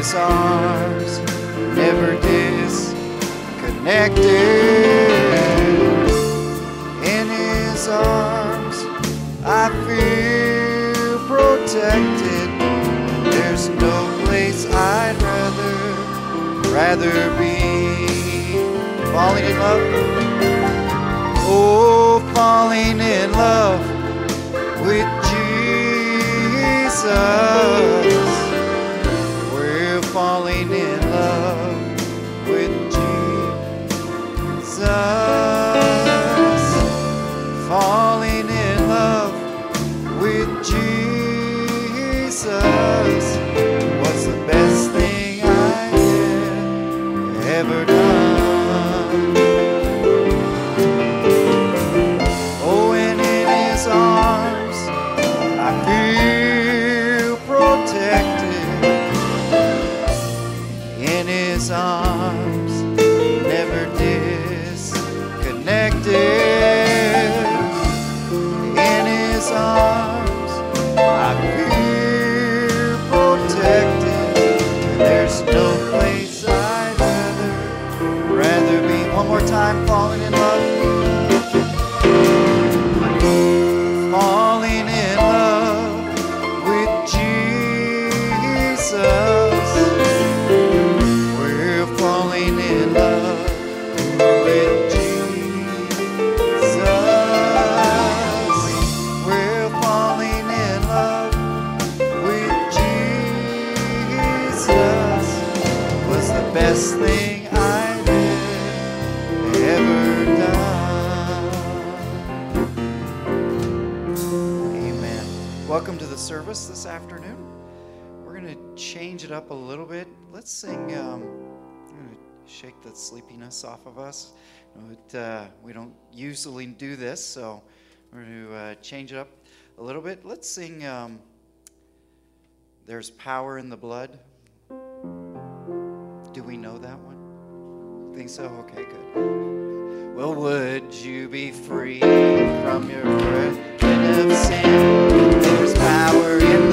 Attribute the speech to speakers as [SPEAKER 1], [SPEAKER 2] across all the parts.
[SPEAKER 1] his arms, never disconnected. In his arms, I feel protected. There's no place I'd rather, rather be. Falling in love. Oh, falling in love with Jesus. a little bit, let's sing. Um, shake the sleepiness off of us. But, uh, we don't usually do this, so we're going to uh, change it up a little bit. Let's sing um, There's Power in the Blood. Do we know that one? Think so? Okay, good. Well, would you be free from your burden of sin? There's power in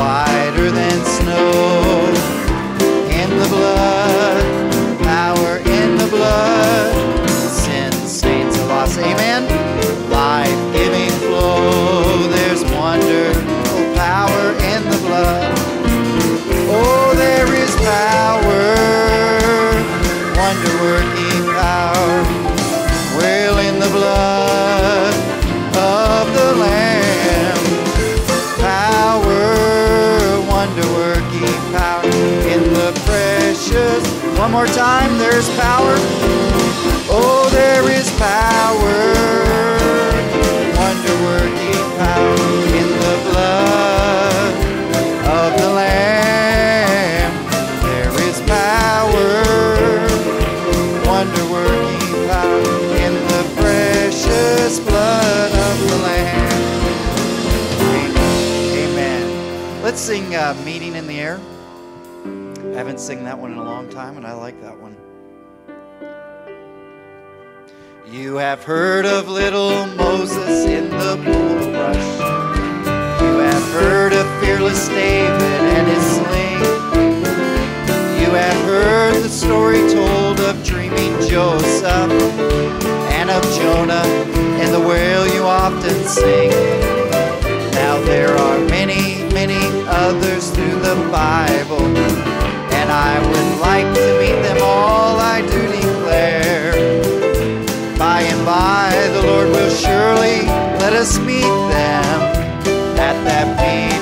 [SPEAKER 1] whiter than snow. In the blood, power in the blood, sin stains a loss. Amen. Life giving flow, there's wonderful power in the blood. Oh, there is power, wonder working. One more time, there's power. Oh, there is power. wonderworking power in the blood of the Lamb. There is power. wonderworking power in the precious blood of the Lamb. Amen. Amen. Let's sing uh, Meeting sing that one in a long time, and I like that one. You have heard of little Moses in the bulrush. You have heard of fearless David and his sling. You have heard the story told of dreaming Joseph and of Jonah and the whale you often sing. Now there are many, many others through the Bible I would like to meet them all, I do declare. By and by, the Lord will surely let us meet them at that meeting.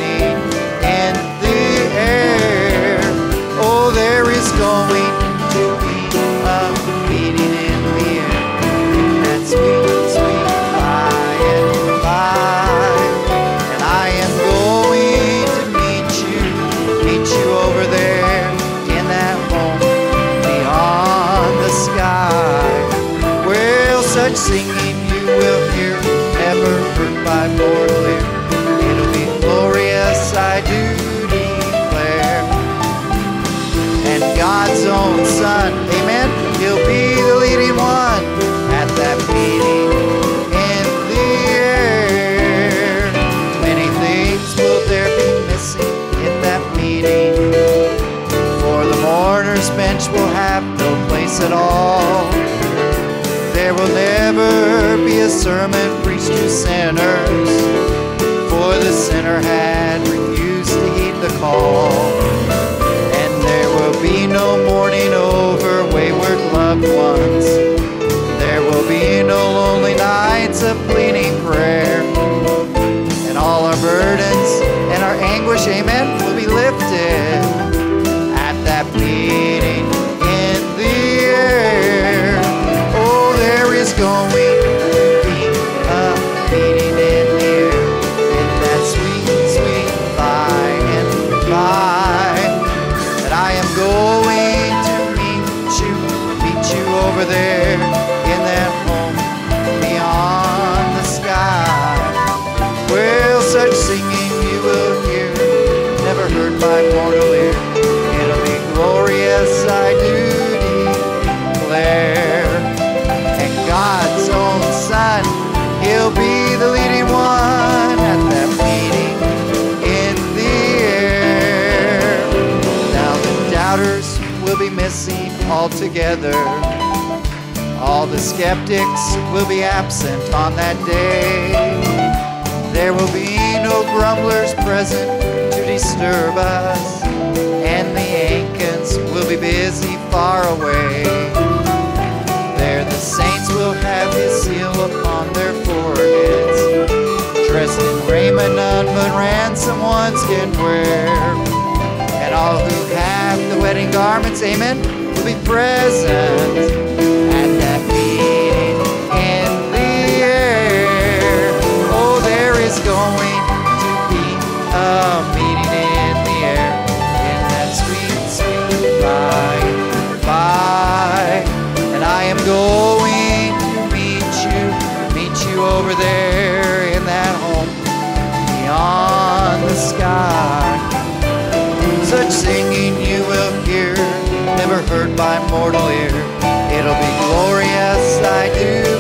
[SPEAKER 1] Son, amen, he'll be the leading one at that meeting in the air. Many things will there be missing in that meeting, for the mourner's bench will have no place at all. There will never be a sermon preached to sinners, for the sinner had refused to heed the call. Mourning over wayward loved ones. There will be no lonely nights of pleading prayer. And all our burdens and our anguish, amen, will be lifted at that meeting missing altogether. All the skeptics will be absent on that day. There will be no grumblers present to disturb us, and the ancients will be busy far away. There the saints will have his seal upon their foreheads, dressed in raiment none but ransom ones can wear. All who have the wedding garments, amen, will be present at that meeting in the air. Oh, there is going to be a meeting in the air in that sweet, sweet by by. And I am going to meet you, meet you over there in that home beyond the sky. By mortal ear. It'll be glorious, I do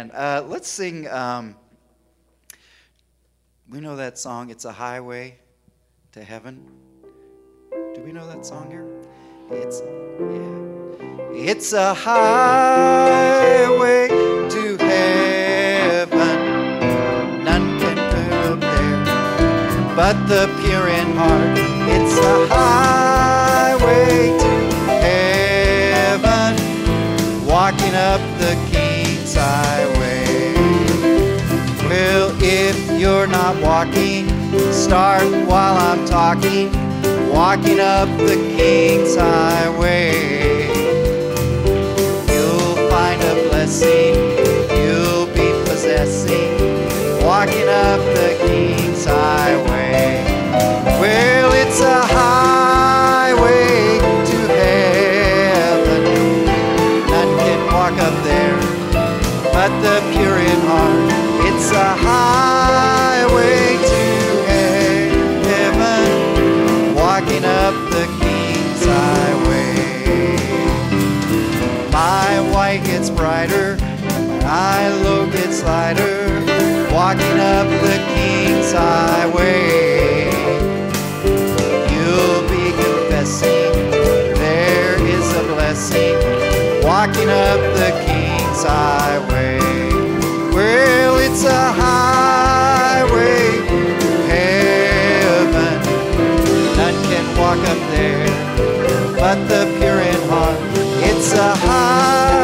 [SPEAKER 1] Amen. Uh, let's sing. Um, we know that song, It's a Highway to Heaven. Do we know that song here? It's, yeah. It's a highway to heaven. None can go there but the pure in heart. It's a highway you're not walking, start while I'm talking. Walking up the King's Highway. highway, you'll be confessing there is a blessing walking up the King's highway. Well, it's a highway heaven. None can walk up there but the pure in heart. It's a high.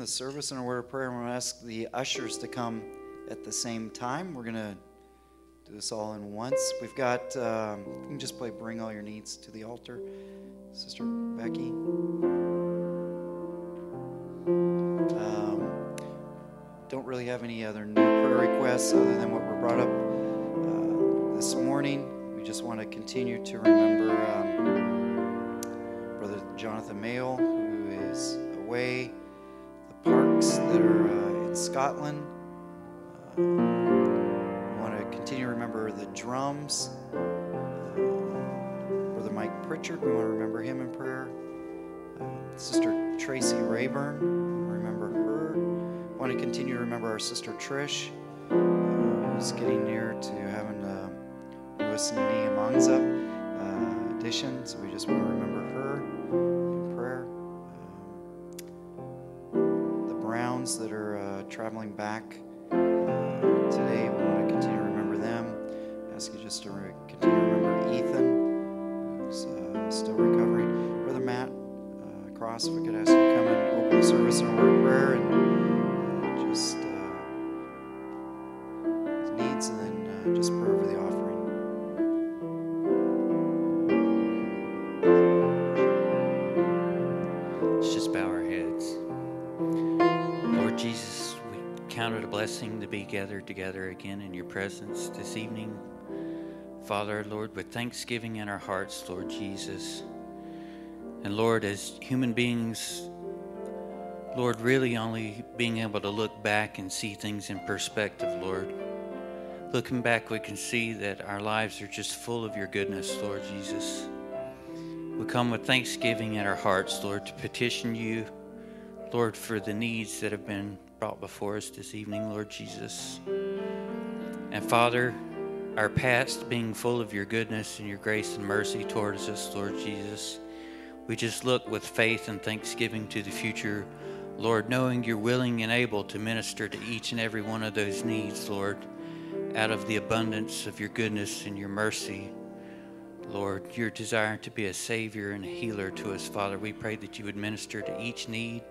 [SPEAKER 1] The service in a word of prayer. I'm going to ask the ushers to come at the same time. We're going to do this all in once. We've got, um, you can just play Bring All Your Needs to the Altar. Sister Becky. Um, don't really have any other new prayer requests other than what were brought up uh, this morning. We just want to continue to remember um, Brother Jonathan Mayle, who is away, the parks that are uh, in Scotland. Uh, we want to continue to remember the drums. Uh, Brother Mike Pritchard, we want to remember him in prayer. Uh, Sister Tracy Rayburn, remember her. want to continue to remember our sister Trish, uh, who's getting near to having uh, Lewis and Nehemangza uh, edition. So we just want to remember her in prayer. Um, the Browns that are uh, traveling back uh, today, we want to continue to remember them. Ask you just to re- continue to remember Ethan, who's uh, still recovering. Brother Matt uh, Cross, if we could ask you to come and open the service in a word of prayer and uh, just uh, needs, and then uh, just pray over the offering.
[SPEAKER 2] Let's just bow our heads. Lord Jesus, we count it a blessing to be gathered together again in your presence this evening. Father, Lord, with thanksgiving in our hearts, Lord Jesus. And Lord, as human beings, Lord, really only being able to look back and see things in perspective, Lord. Looking back, we can see that our lives are just full of your goodness, Lord Jesus. We come with thanksgiving in our hearts, Lord, to petition you, Lord, for the needs that have been brought before us this evening, Lord Jesus. And Father, our past being full of your goodness and your grace and mercy towards us, Lord Jesus, we just look with faith and thanksgiving to the future, Lord, knowing you're willing and able to minister to each and every one of those needs, Lord, out of the abundance of your goodness and your mercy. Lord, your desire to be a Savior and a healer to us, Father. We pray that you would minister to each need,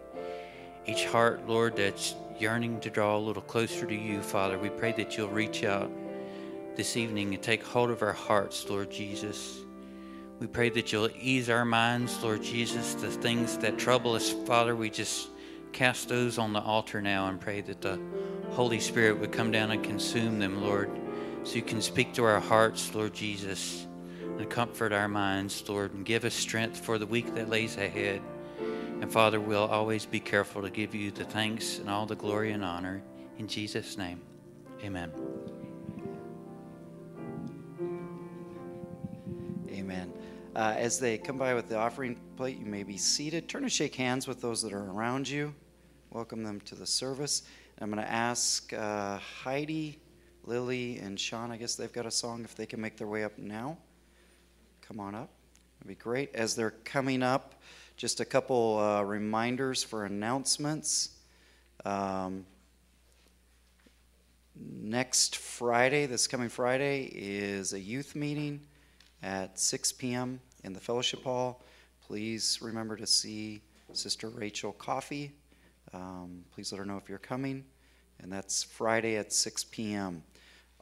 [SPEAKER 2] each heart, Lord, that's yearning to draw a little closer to you, Father. We pray that you'll reach out this evening and take hold of our hearts, Lord Jesus. We pray that you'll ease our minds, Lord Jesus. The things that trouble us, Father, we just cast those on the altar now and pray that the Holy Spirit would come down and consume them, Lord, so you can speak to our hearts, Lord Jesus and comfort our minds, Lord, and give us strength for the week that lays ahead. And Father, we'll always be careful to give you the thanks and all the glory and honor. In Jesus' name, amen.
[SPEAKER 1] Amen. Uh, as they come by with the offering plate, you may be seated. Turn and shake hands with those that are around you. Welcome them to the service. I'm going to ask uh, Heidi, Lily, and Sean. I guess they've got a song if they can make their way up now. Come on up. It'd be great. As they're coming up, just a couple uh, reminders for announcements. Um, next Friday, this coming Friday, is a youth meeting at 6 p.m. in the fellowship hall. Please remember to see Sister Rachel Coffee. Um, please let her know if you're coming. And that's Friday at 6 p.m.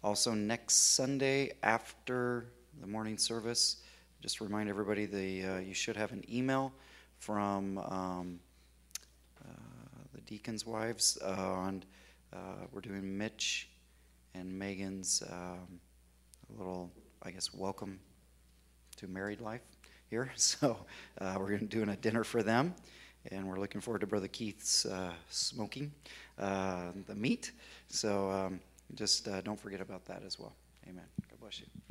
[SPEAKER 1] Also, next Sunday after the morning service, just remind everybody the uh, you should have an email from um, uh, the deacons' wives uh, on. We're doing Mitch and Megan's um, little, I guess, welcome to married life
[SPEAKER 3] here. So uh, we're doing a dinner for them, and we're looking forward to Brother Keith's uh, smoking uh, the meat. So um, just uh, don't forget about that as well. Amen. God bless you.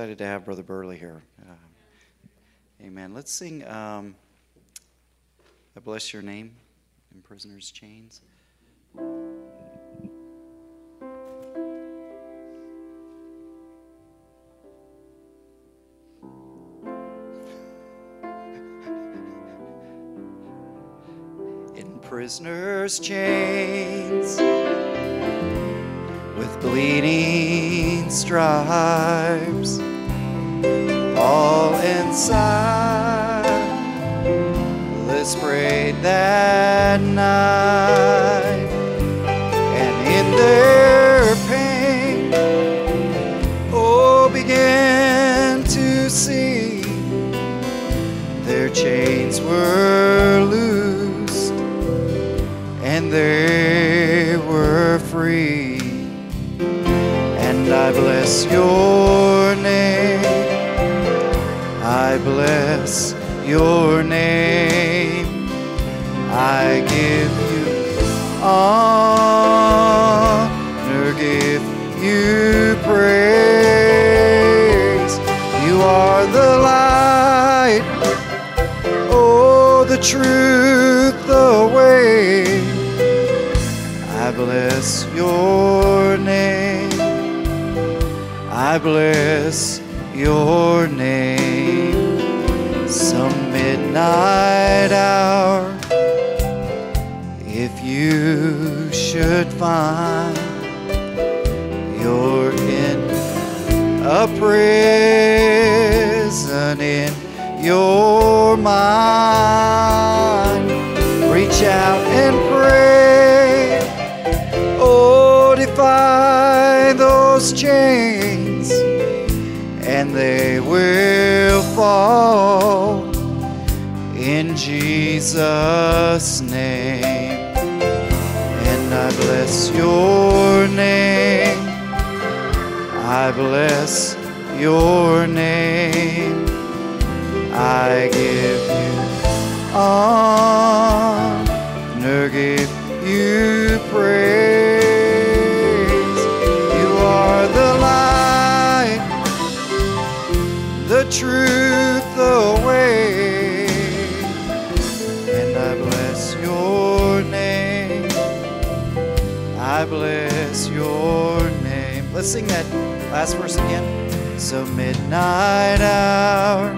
[SPEAKER 3] excited to have Brother Burley here. Uh, amen. Let's sing um, I Bless Your Name in Prisoner's Chains. prisoner's chains with bleeding stripes all inside. Let's pray that night.
[SPEAKER 1] And in their pain, oh, began to see their chains were loosed and they were free. And I bless your name. I bless your name. I give you honor, give you praise. You are the light, oh, the truth, the way. I bless your name. I bless your name. Some midnight hour, if you should find you're in a prison in your mind, reach out and pray. Oh, defy those chains, and they will fall in Jesus' name. And I bless your name. I bless your name. I give you honor, give you praise. Truth, away. And I bless your name. I bless your name. Let's sing that last verse again. So midnight hour,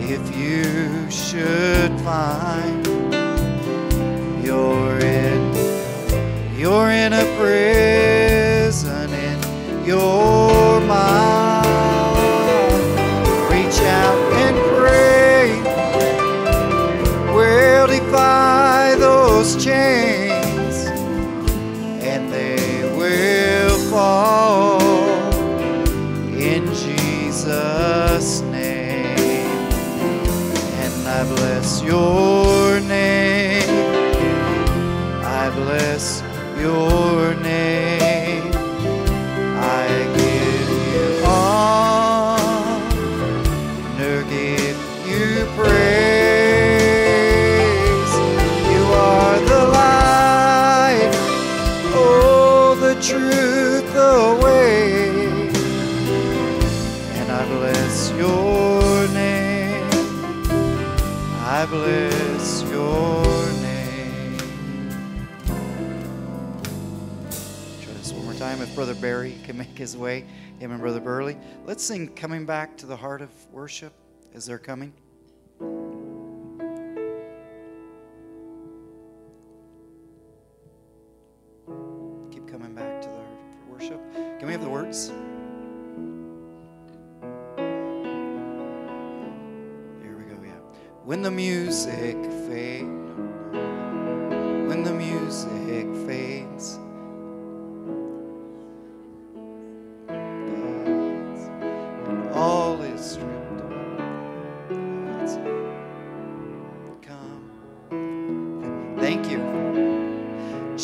[SPEAKER 1] if you should find you're in, you're in a prison in your mind. Bless Barry can make his way, him and Brother Burley. Let's sing Coming Back to the Heart of Worship as they're coming. Keep coming back to the heart of worship. Can we have the words? We go, yeah. When the music fades, when the music fades,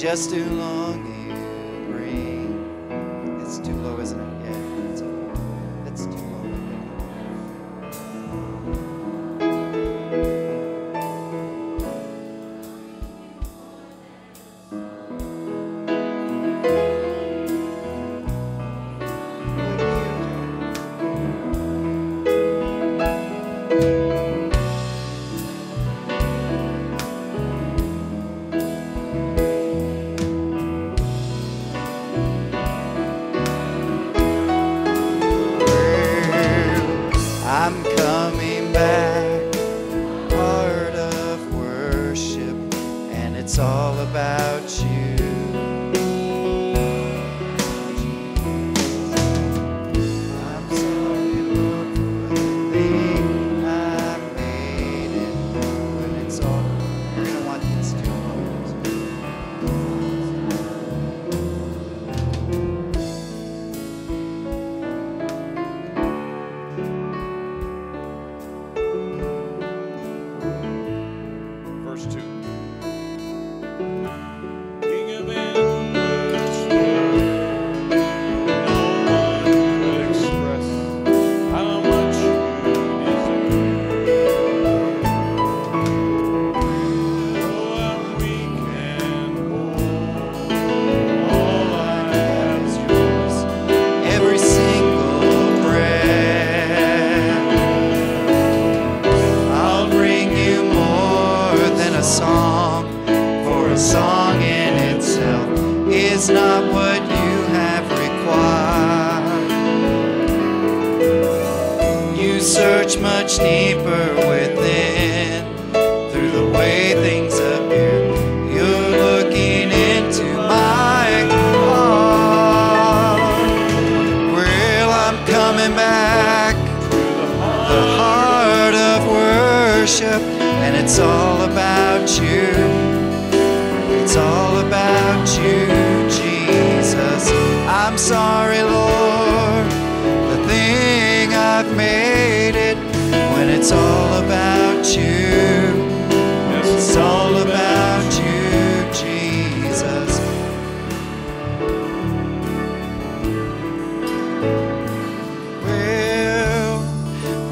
[SPEAKER 1] Just too long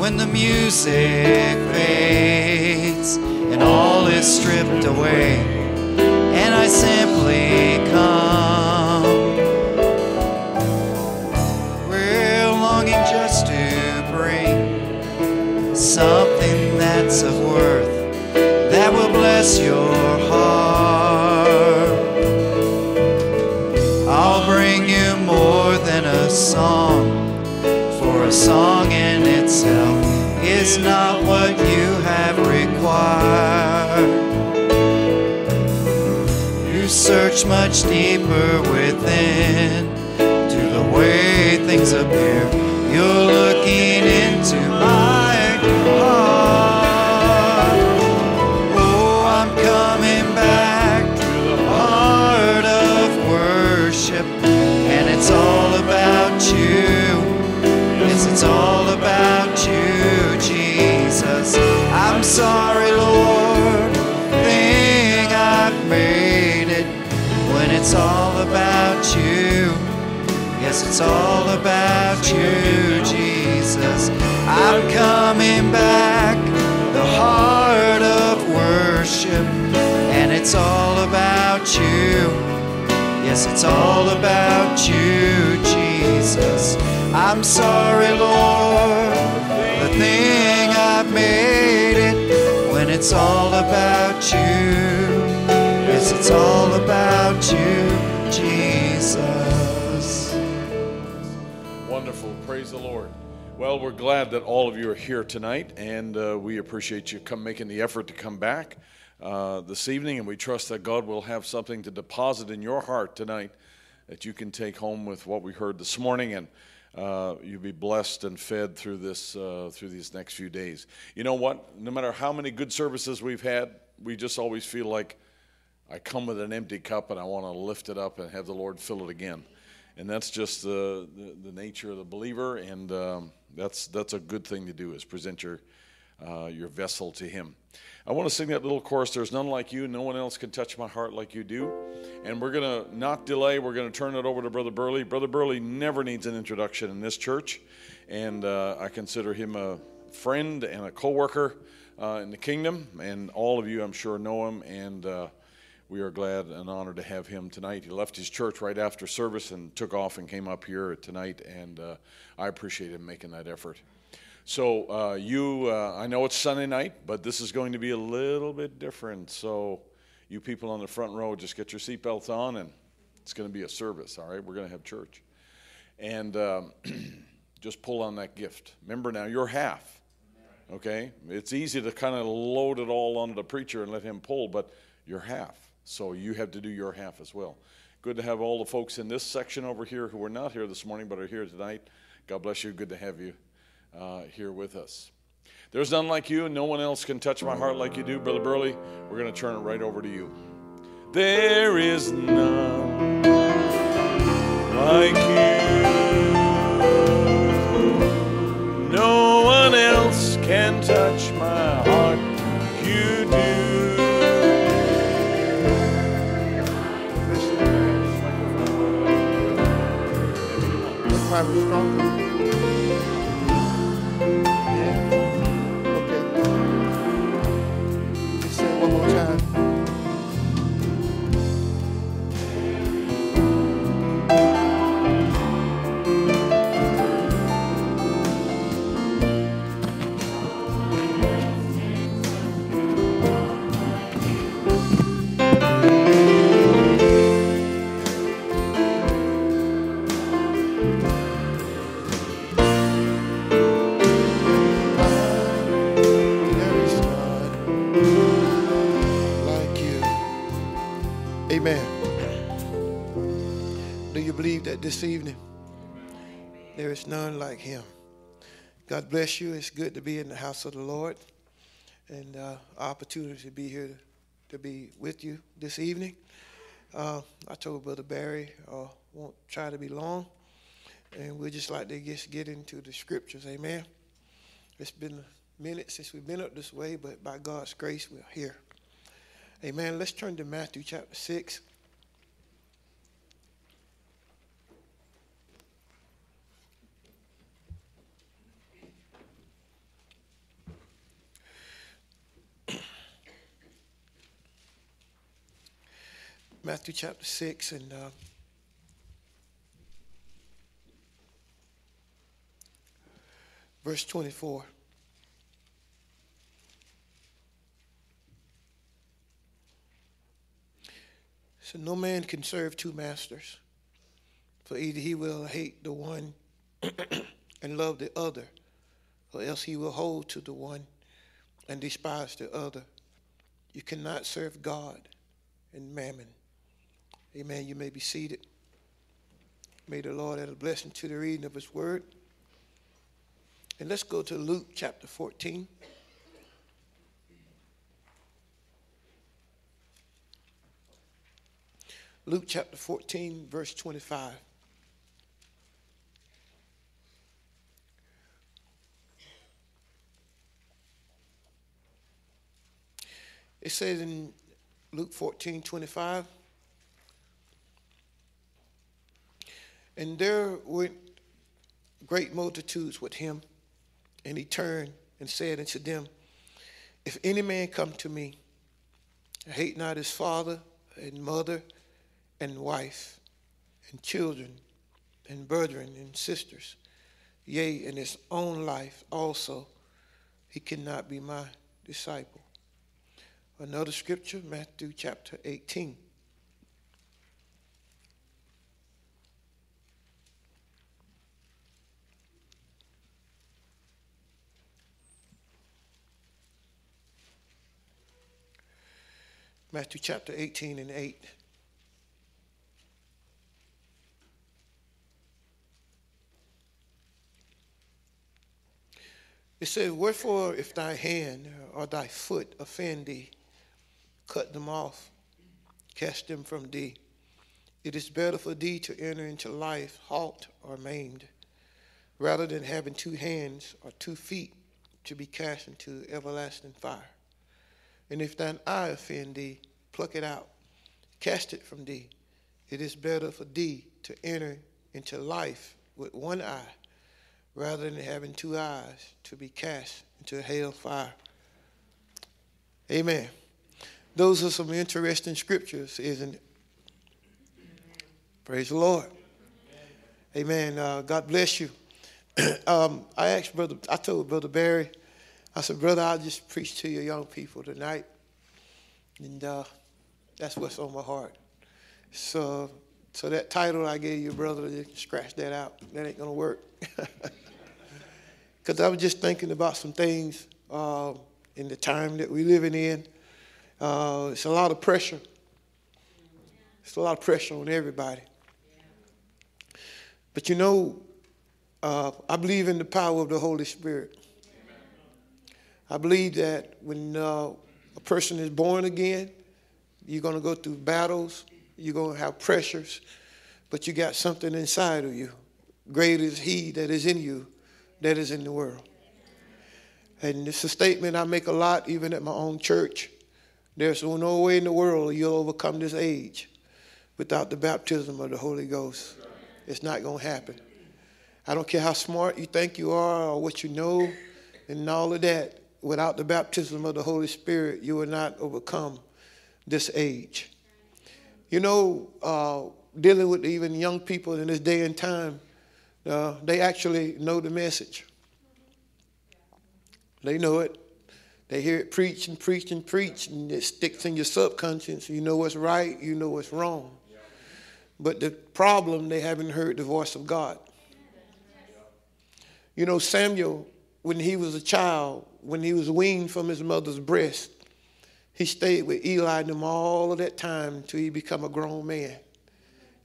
[SPEAKER 1] when the music fades and all is stripped away, and I simply come, we're longing just to bring something that's of worth that will bless your heart. I'll bring you more than a song, song in itself is not what you have required. You search much deeper within to the way things appear. You're looking into my heart. Oh, I'm coming back to the heart of worship, and it's all sorry, Lord, thing I've made it when it's all about you. Yes, it's all about you, Jesus. I'm coming back, the heart of worship, and it's all about you. Yes, it's all about you, Jesus. I'm sorry, Lord, the thing I've made it's all about you. Yes, it's all about you, Jesus.
[SPEAKER 4] Wonderful. Praise the Lord. Well, we're glad that all of you are here tonight, and uh, we appreciate you come making the effort to come back uh, this evening. And we trust that God will have something to deposit in your heart tonight that you can take home with what we heard this morning, and uh, you'll be blessed and fed through this uh, through these next few days. You know what? No matter how many good services we've had, we just always feel like I come with an empty cup and I want to lift it up and have the Lord fill it again. And that's just the, the, the nature of the believer, and um, that's, that's a good thing to do is present your, uh, your vessel to Him. I want to sing that little chorus, There's None Like You, No One Else Can Touch My Heart Like You Do. And we're going to not delay, we're going to turn it over to Brother Burley. Brother Burley never needs an introduction in this church, and uh, I consider him a friend and a co worker uh, in the kingdom, and all of you, I'm sure, know him. and uh, we are glad and honored to have him tonight. He left his church right after service and took off and came up here tonight, and uh, I appreciate him making that effort. So, uh, you, uh, I know it's Sunday night, but this is going to be a little bit different. So, you people on the front row, just get your seatbelts on, and it's going to be a service, all right? We're going to have church. And um, just pull on that gift. Remember now, you're half, okay? It's easy to kind of load it all onto the preacher and let him pull, but you're half. So you have to do your half as well. Good to have all the folks in this section over here who were not here this morning but are here tonight. God bless you. Good to have you uh, here with us. There's none like you. No one else can touch my heart like you do, Brother Burley. We're going to turn it right over to you. There is none like you. No one else can touch my heart like you do.
[SPEAKER 5] Stronger. This evening? There is none like him. God bless you. It's good to be in the house of the Lord. and uh, opportunity to be here to, to be with you this evening. Uh, I told Brother Barry uh, won't try to be long, and we'd just like to just get into the scriptures. Amen. It's been a minute since we've been up this way, but by God's grace, we're here. Amen. Let's turn to Matthew chapter 6. Matthew chapter 6 and uh, verse 24. So no man can serve two masters, for either he will hate the one and love the other, or else he will hold to the one and despise the other. You cannot serve God and mammon. Amen. You may be seated. May the Lord add a blessing to the reading of his word. And let's go to Luke chapter 14. Luke chapter 14, verse 25. It says in Luke 14, 25, and there went great multitudes with him, and he turned and said unto them, If any man come to me, hate not his father and mother and wife and children and brethren and sisters, yea, and his own life also, he cannot be my disciple. Another scripture, Matthew chapter 18. Matthew chapter 18 and 8. It says, Wherefore, if thy hand or thy foot offend thee, cut them off, cast them from thee. It is better for thee to enter into life halt or maimed, rather than having two hands or two feet to be cast into everlasting fire. And if thine eye offend thee, pluck it out, cast it from thee. It is better for thee to enter into life with one eye, rather than having two eyes to be cast into hell fire. Amen. Those are some interesting scriptures, isn't it? Praise the Lord. Amen. Uh, God bless you. um, I asked brother, I told brother Barry, I said, brother, I'll just preach to your young people tonight, and uh, that's what's on my heart. So, so that title I gave you, brother, you can scratch that out. That ain't gonna work. Because I was just thinking about some things uh, in the time that we're living in. Uh, it's a lot of pressure. It's a lot of pressure on everybody. But you know, uh, I believe in the power of the Holy Spirit. I believe that when uh, a person is born again, you're going to go through battles, you're going to have pressures, but you got something inside of you. Great is He that is in you that is in the world. And it's a statement I make a lot, even at my own church. There's no way in the world you'll overcome this age without the baptism of the Holy Ghost. It's not going to happen. I don't care how smart you think you are or what you know and all of that. Without the baptism of the Holy Spirit, you will not overcome this age. You know, uh, dealing with even young people in this day and time, uh, they actually know the message. They know it. They hear it preach and preach and preach, and it sticks in your subconscious. You know what's right, you know what's wrong. But the problem, they haven't heard the voice of God. You know, Samuel, when he was a child, when he was weaned from his mother's breast, he stayed with Eli and them all of that time until he became a grown man.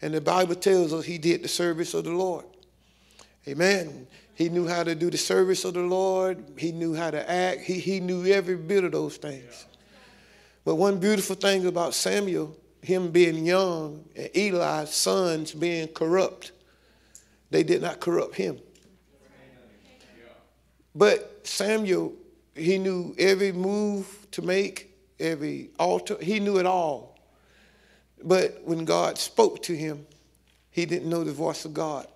[SPEAKER 5] And the Bible tells us he did the service of the Lord. Amen. He knew how to do the service of the Lord. He knew how to act. He, he knew every bit of those things. But one beautiful thing about Samuel, him being young, and Eli's sons being corrupt, they did not corrupt him. But Samuel, he knew every move to make, every altar, he knew it all. But when God spoke to him, he didn't know the voice of God.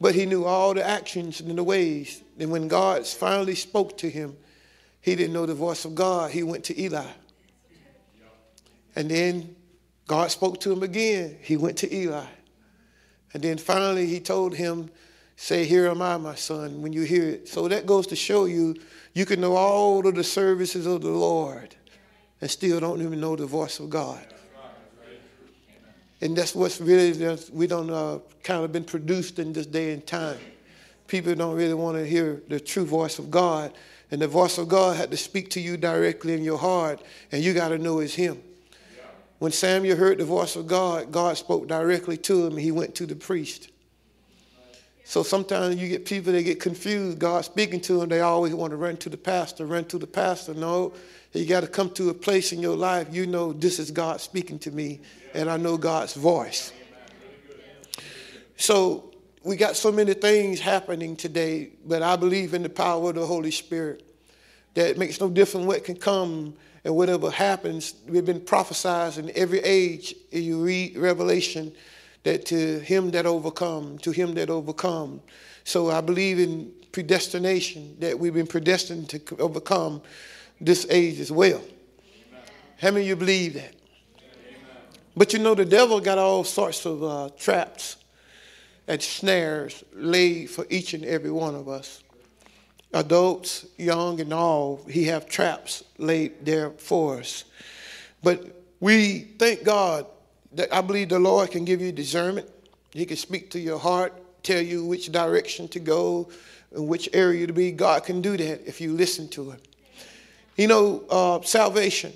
[SPEAKER 5] But he knew all the actions and the ways. And when God finally spoke to him, he didn't know the voice of God. He went to Eli. And then God spoke to him again. He went to Eli. And then finally he told him, Say, Here am I, my son, when you hear it. So that goes to show you you can know all of the services of the Lord and still don't even know the voice of God. And that's what's really, we don't uh, kind of been produced in this day and time. People don't really want to hear the true voice of God. And the voice of God had to speak to you directly in your heart, and you got to know it's Him. When Samuel heard the voice of God, God spoke directly to him, and he went to the priest. So sometimes you get people that get confused. God speaking to them, they always want to run to the pastor, run to the pastor. No, you got to come to a place in your life you know this is God speaking to me, and I know God's voice. So we got so many things happening today, but I believe in the power of the Holy Spirit. That makes no difference what can come and whatever happens. We've been prophesied in every age. You read Revelation that to him that overcome, to him that overcome. So I believe in predestination, that we've been predestined to overcome this age as well. Amen. How many of you believe that? Amen. But you know, the devil got all sorts of uh, traps and snares laid for each and every one of us. Adults, young and all, he have traps laid there for us. But we thank God I believe the Lord can give you discernment. He can speak to your heart, tell you which direction to go and which area to be. God can do that if you listen to Him. You know, uh, salvation.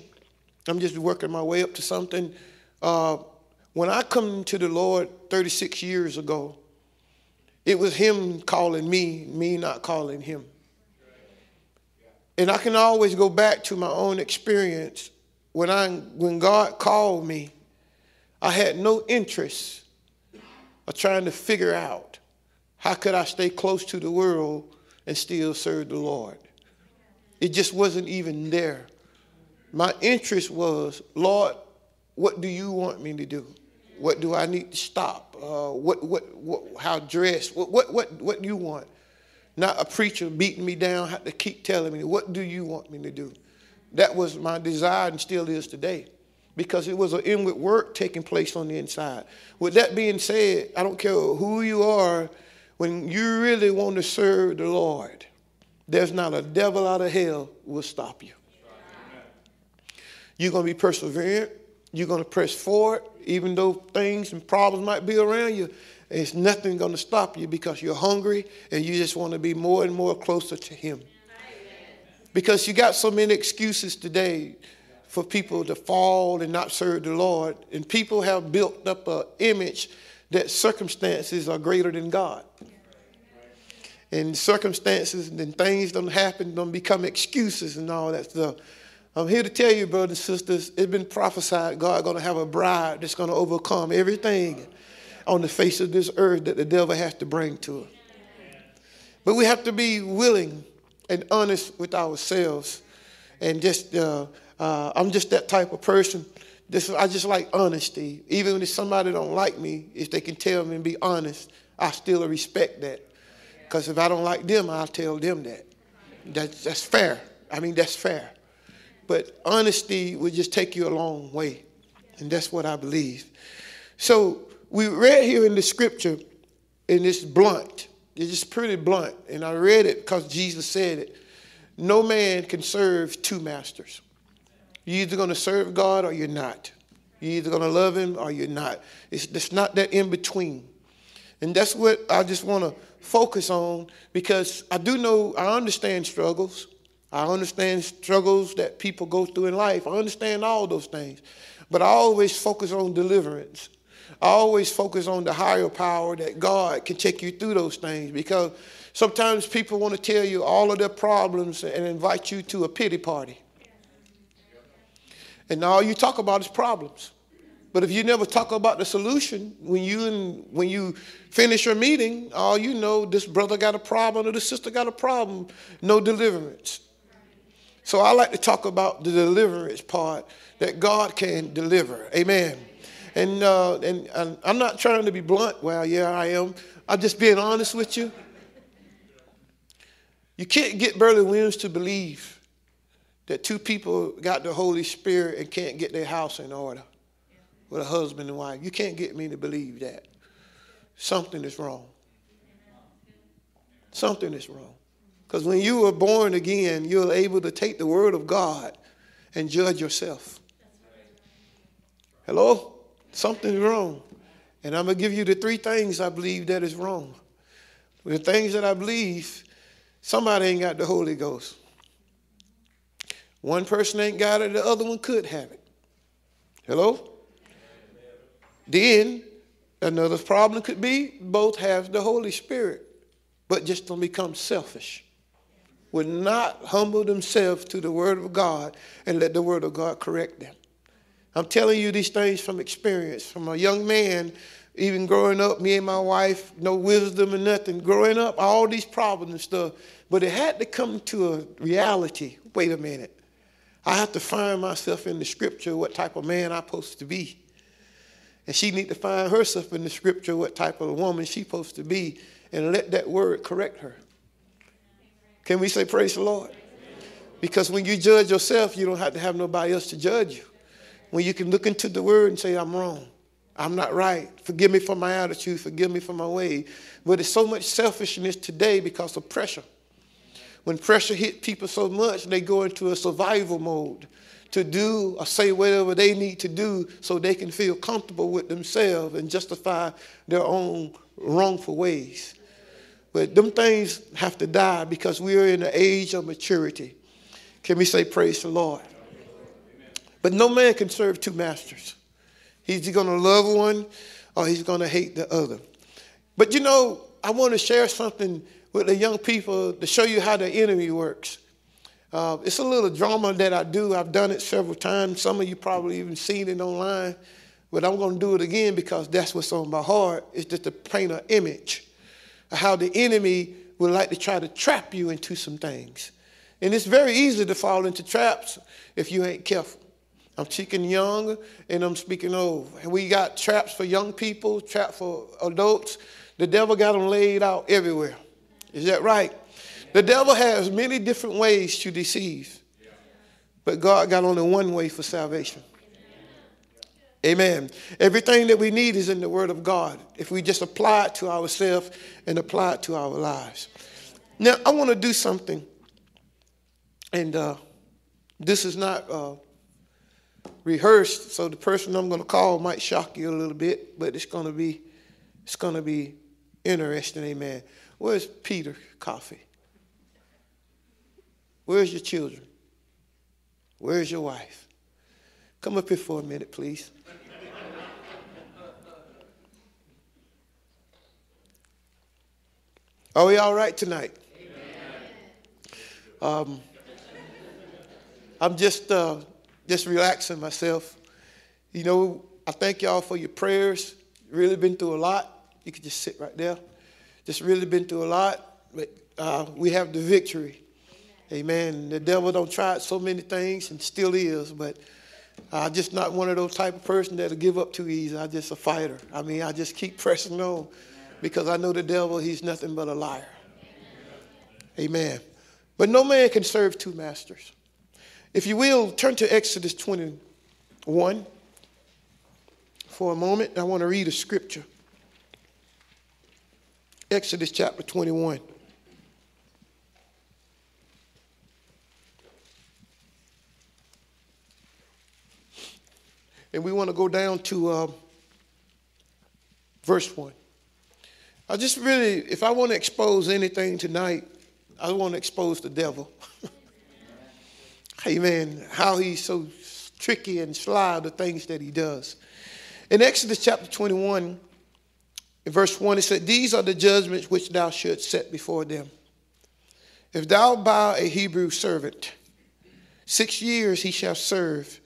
[SPEAKER 5] I'm just working my way up to something. Uh, when I come to the Lord 36 years ago, it was Him calling me, me not calling Him. And I can always go back to my own experience when I when God called me I had no interest of trying to figure out how could I stay close to the world and still serve the Lord. It just wasn't even there. My interest was, Lord, what do you want me to do? What do I need to stop? Uh, what, what, what, how dress? What, what, what, what do you want? Not a preacher beating me down, have to keep telling me, what do you want me to do? That was my desire and still is today because it was an inward work taking place on the inside. With that being said, I don't care who you are, when you really want to serve the Lord, there's not a devil out of hell will stop you. You're going to be perseverant. You're going to press forward, even though things and problems might be around you. It's nothing going to stop you because you're hungry and you just want to be more and more closer to Him. Because you got so many excuses today for people to fall and not serve the Lord. And people have built up an image that circumstances are greater than God. And circumstances and things don't happen, don't become excuses and all that stuff. I'm here to tell you, brothers and sisters, it's been prophesied God going to have a bride that's going to overcome everything on the face of this earth that the devil has to bring to her. But we have to be willing and honest with ourselves and just uh, uh, I'm just that type of person. This, I just like honesty. Even if somebody don't like me, if they can tell me and be honest, I still respect that. Because if I don't like them, I'll tell them that. That's, that's fair. I mean, that's fair. But honesty will just take you a long way. And that's what I believe. So we read here in the scripture, and it's blunt. It's just pretty blunt. And I read it because Jesus said it. No man can serve two masters. You're either going to serve God or you're not. You're either going to love Him or you're not. It's, it's not that in between. And that's what I just want to focus on because I do know, I understand struggles. I understand struggles that people go through in life. I understand all those things. But I always focus on deliverance. I always focus on the higher power that God can take you through those things because sometimes people want to tell you all of their problems and invite you to a pity party. And all you talk about is problems. But if you never talk about the solution, when you and when you finish your meeting, all you know, this brother got a problem or this sister got a problem, no deliverance. So I like to talk about the deliverance part that God can deliver. Amen. And, uh, and, and I'm not trying to be blunt. Well, yeah, I am. I'm just being honest with you. You can't get Burley Williams to believe that two people got the Holy Spirit and can't get their house in order with a husband and wife. You can't get me to believe that. Something is wrong. Something is wrong. Because when you were born again, you're able to take the word of God and judge yourself. Hello? Something's wrong. And I'm going to give you the three things I believe that is wrong. The things that I believe, somebody ain't got the Holy Ghost. One person ain't got it, the other one could have it. Hello? Then another problem could be both have the Holy Spirit, but just don't become selfish. Would not humble themselves to the Word of God and let the Word of God correct them. I'm telling you these things from experience. From a young man, even growing up, me and my wife, no wisdom and nothing. Growing up, all these problems and stuff. But it had to come to a reality. Wait a minute. I have to find myself in the scripture what type of man I'm supposed to be. And she need to find herself in the scripture what type of woman she's supposed to be and let that word correct her. Can we say praise the Lord? Because when you judge yourself, you don't have to have nobody else to judge you. When you can look into the word and say, I'm wrong. I'm not right. Forgive me for my attitude. Forgive me for my way. But there's so much selfishness today because of pressure. When pressure hit people so much, they go into a survival mode to do or say whatever they need to do so they can feel comfortable with themselves and justify their own wrongful ways. But them things have to die because we are in the age of maturity. Can we say praise the Lord? But no man can serve two masters. He's going to love one or he's going to hate the other. But you know, I want to share something with the young people to show you how the enemy works. Uh, it's a little drama that I do. I've done it several times. Some of you probably even seen it online, but I'm going to do it again because that's what's on my heart. It's just to paint an image of how the enemy would like to try to trap you into some things. And it's very easy to fall into traps if you ain't careful. I'm speaking young and I'm speaking old. And we got traps for young people, traps for adults. The devil got them laid out everywhere. Is that right? The devil has many different ways to deceive, but God got only one way for salvation. Amen. Everything that we need is in the Word of God if we just apply it to ourselves and apply it to our lives. Now, I want to do something, and uh, this is not uh, rehearsed, so the person I'm going to call might shock you a little bit, but it's going to be it's going to be interesting. Amen. Where's Peter Coffee? Where's your children? Where's your wife? Come up here for a minute, please. Are we all right tonight? Um, I'm just uh, just relaxing myself. You know, I thank y'all for your prayers. Really been through a lot. You could just sit right there. Just really been through a lot, but uh, we have the victory. Amen. The devil don't try so many things and still is, but I'm just not one of those type of person that'll give up too easy. I'm just a fighter. I mean, I just keep pressing on because I know the devil, he's nothing but a liar. Amen. But no man can serve two masters. If you will, turn to Exodus 21 for a moment. I want to read a scripture. Exodus chapter 21. And we want to go down to uh, verse 1. I just really, if I want to expose anything tonight, I want to expose the devil. Amen. How he's so tricky and sly, the things that he does. In Exodus chapter 21, in verse 1, it said, These are the judgments which thou shouldst set before them. If thou buy a Hebrew servant, six years he shall serve,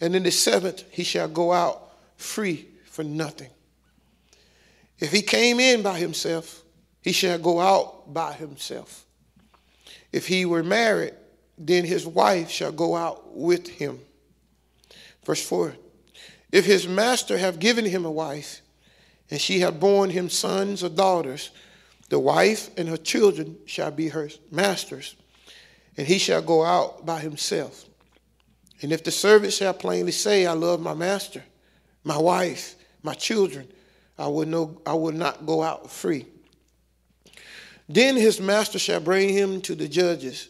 [SPEAKER 5] and in the seventh he shall go out free for nothing. If he came in by himself, he shall go out by himself. If he were married, then his wife shall go out with him. Verse 4 If his master have given him a wife, and she have borne him sons or daughters, the wife and her children shall be her masters, and he shall go out by himself. And if the servant shall plainly say, I love my master, my wife, my children, I will, no, I will not go out free. Then his master shall bring him to the judges.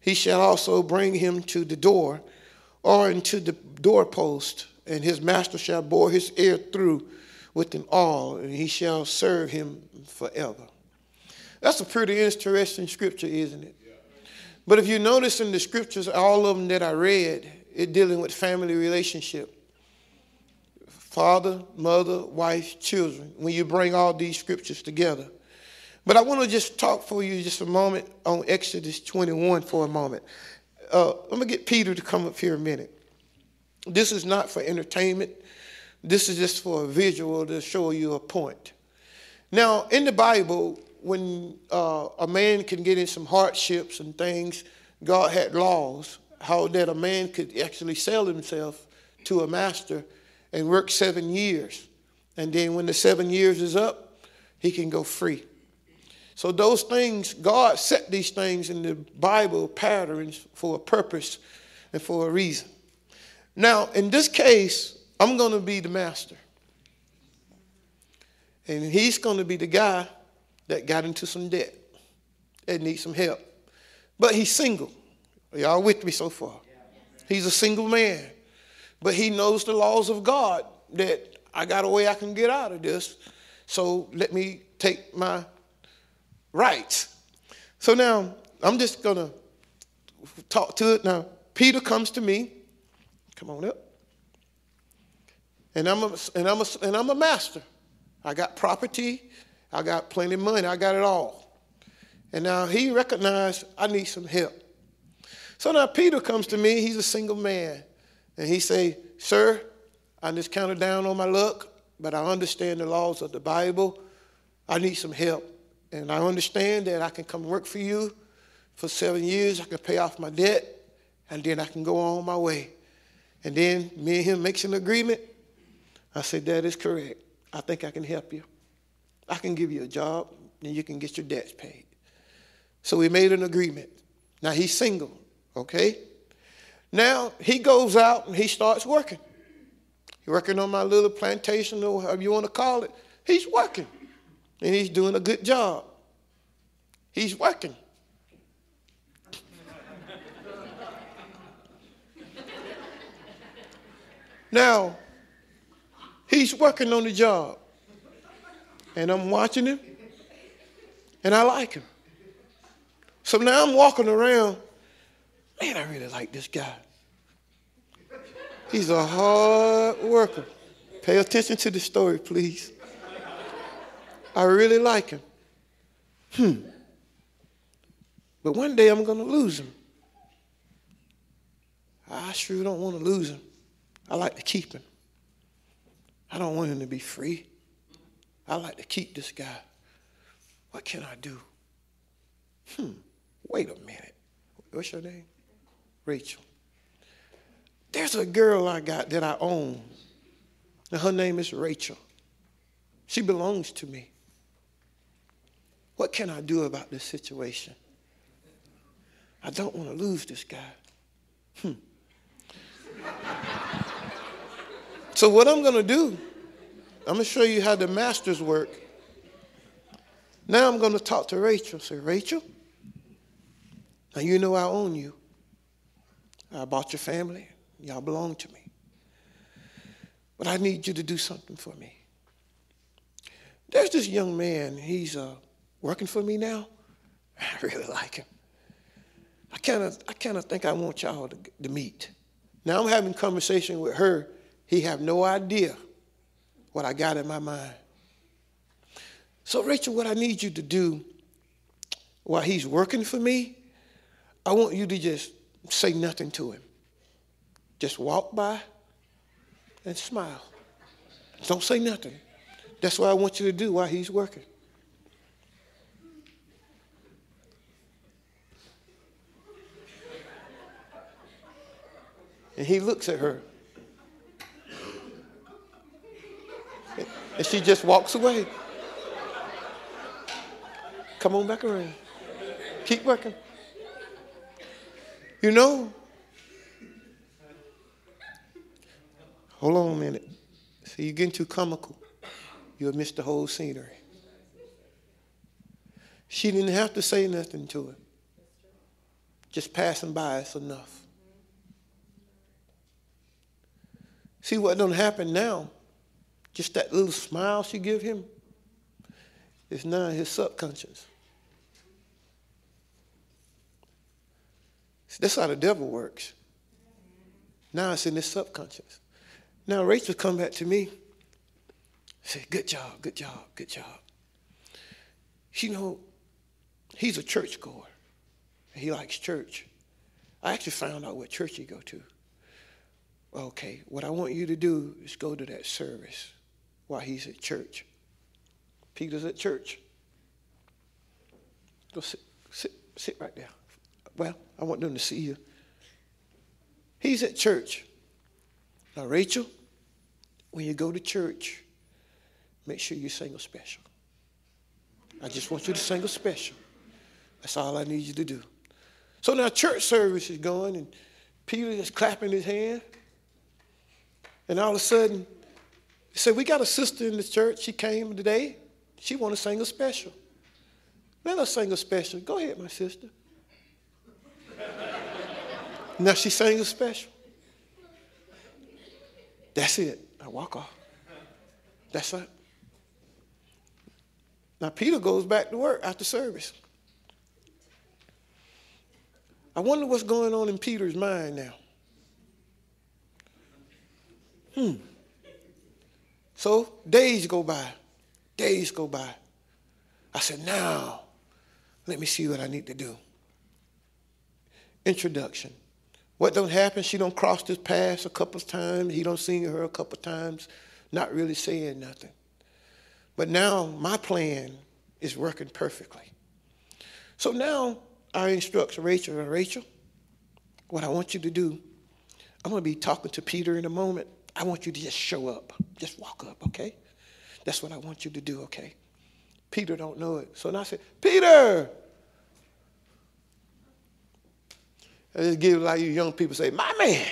[SPEAKER 5] He shall also bring him to the door or into the doorpost, and his master shall bore his ear through with them all, and he shall serve him forever. That's a pretty interesting scripture, isn't it? But if you notice in the scriptures, all of them that I read, it dealing with family relationship. Father, mother, wife, children, when you bring all these scriptures together. But I want to just talk for you just a moment on Exodus 21 for a moment. Uh, I'm going to get Peter to come up here a minute. This is not for entertainment. This is just for a visual to show you a point. Now, in the Bible, when uh, a man can get in some hardships and things, God had laws how that a man could actually sell himself to a master and work seven years. And then when the seven years is up, he can go free. So those things, God set these things in the Bible patterns for a purpose and for a reason. Now, in this case, I'm going to be the master. And he's going to be the guy that got into some debt and needs some help. But he's single. Y'all with me so far? He's a single man. But he knows the laws of God that I got a way I can get out of this. So let me take my rights. So now I'm just going to talk to it. Now, Peter comes to me. Come on up and I'm a, and I'm a, and I'm a master. I got property, I got plenty of money, I got it all. And now he recognized I need some help. So now Peter comes to me, he's a single man, and he say, Sir, I just counted down on my luck, but I understand the laws of the Bible. I need some help. And I understand that I can come work for you for seven years, I can pay off my debt, and then I can go on my way. And then me and him makes an agreement I said, That is correct. I think I can help you. I can give you a job, and you can get your debts paid. So we made an agreement. Now he's single, okay? Now he goes out and he starts working. He's working on my little plantation or however you want to call it. He's working. And he's doing a good job. He's working. now, He's working on the job. And I'm watching him, and I like him. So now I'm walking around. Man, I really like this guy. He's a hard worker. Pay attention to the story, please. I really like him. Hmm. But one day I'm going to lose him. I sure don't want to lose him. I like to keep him. I don't want him to be free. I like to keep this guy. What can I do? Hmm, wait a minute. What's your name? Rachel. There's a girl I got that I own, and her name is Rachel. She belongs to me. What can I do about this situation? I don't want to lose this guy. Hmm. So, what I'm going to do, I'm going to show you how the masters work. Now, I'm going to talk to Rachel. Say, Rachel, now you know I own you. I bought your family. Y'all belong to me. But I need you to do something for me. There's this young man. He's uh, working for me now. I really like him. I kind of, I kind of think I want y'all to, to meet. Now I'm having conversation with her he have no idea what I got in my mind. So, Rachel, what I need you to do while he's working for me, I want you to just say nothing to him. Just walk by and smile. Don't say nothing. That's what I want you to do while he's working. And he looks at her. And she just walks away. Come on back around. Keep working. You know, hold on a minute. See, you're getting too comical. You'll miss the whole scenery. She didn't have to say nothing to him. Just passing by is enough. See what don't happen now? Just that little smile she give him is now his subconscious. That's how the devil works. Now it's in his subconscious. Now Rachel come back to me, say, good job, good job, good job. You know, he's a church goer. He likes church. I actually found out what church he go to. Okay, what I want you to do is go to that service while he's at church. Peter's at church. Go sit, sit, sit right there. Well, I want them to see you. He's at church. Now, Rachel, when you go to church, make sure you sing a special. I just want you to sing a special. That's all I need you to do. So now church service is going, and Peter is clapping his hand. And all of a sudden, said, We got a sister in the church. She came today. She want to sing a special. Let us sing a special. Go ahead, my sister. now she sang a special. That's it. I walk off. That's it. Now Peter goes back to work after service. I wonder what's going on in Peter's mind now. Hmm. So days go by. Days go by. I said, now, let me see what I need to do. Introduction. What don't happen, she don't cross this path a couple of times. He don't see her a couple of times, not really saying nothing. But now my plan is working perfectly. So now I instruct Rachel, Rachel, what I want you to do, I'm going to be talking to Peter in a moment. I want you to just show up. Just walk up, okay? That's what I want you to do, okay? Peter don't know it. So now I said, Peter! I just give like you young people say, my man.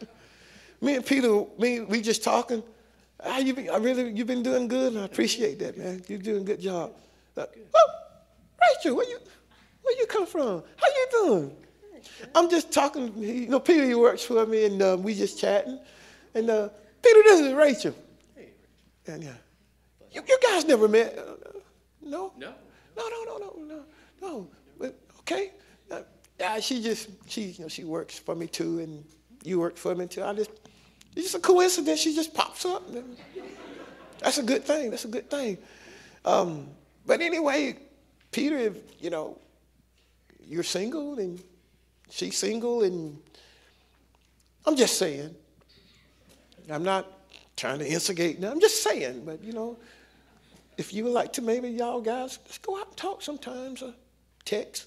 [SPEAKER 5] me and Peter, me, we just talking. Ah, you I really, you've been doing good, and I appreciate that, man. You're doing a good job. Like, oh, Rachel, where you, where you come from? How you doing? I'm just talking. You know, Peter, he works for me, and uh, we just chatting. And uh, Peter, this is Rachel. Hey, and yeah, you, you guys never met? Uh, no. No. No, no, no, no, no, no. But, okay. Uh, yeah, she just she you know she works for me too, and you work for me too. I just it's just a coincidence. She just pops up. That's a good thing. That's a good thing. Um, but anyway, Peter, if, you know, you're single and she's single, and I'm just saying. I'm not trying to instigate. I'm just saying. But you know, if you would like to, maybe y'all guys, let's go out and talk sometimes, or text,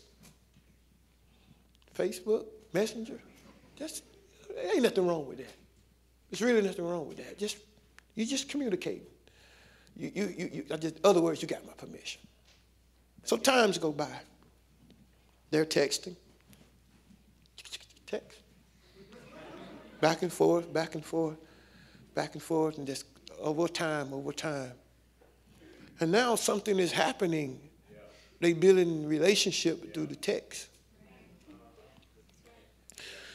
[SPEAKER 5] Facebook, Messenger. Just ain't nothing wrong with that. There's really nothing wrong with that. Just you just communicate. You, you, you, you just, other words, you got my permission. So times go by. They're texting. Text. Back and forth, back and forth, back and forth, and just over time, over time. And now something is happening. They building relationship through the text.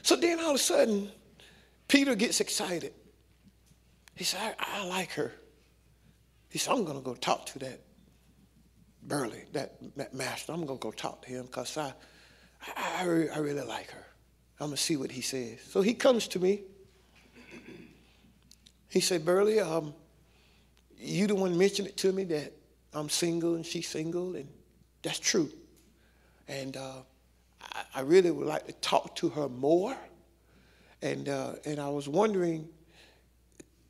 [SPEAKER 5] So then all of a sudden, Peter gets excited. He said, I, I like her. He said, I'm going to go talk to that Burley, that, master. I'm going to go talk to him because I, I, I really like her. I'm going to see what he says. So he comes to me. He said, Burley, um, you the one mentioned it to me that I'm single and she's single, and that's true. And uh, I, I, really would like to talk to her more. And, uh, and I was wondering,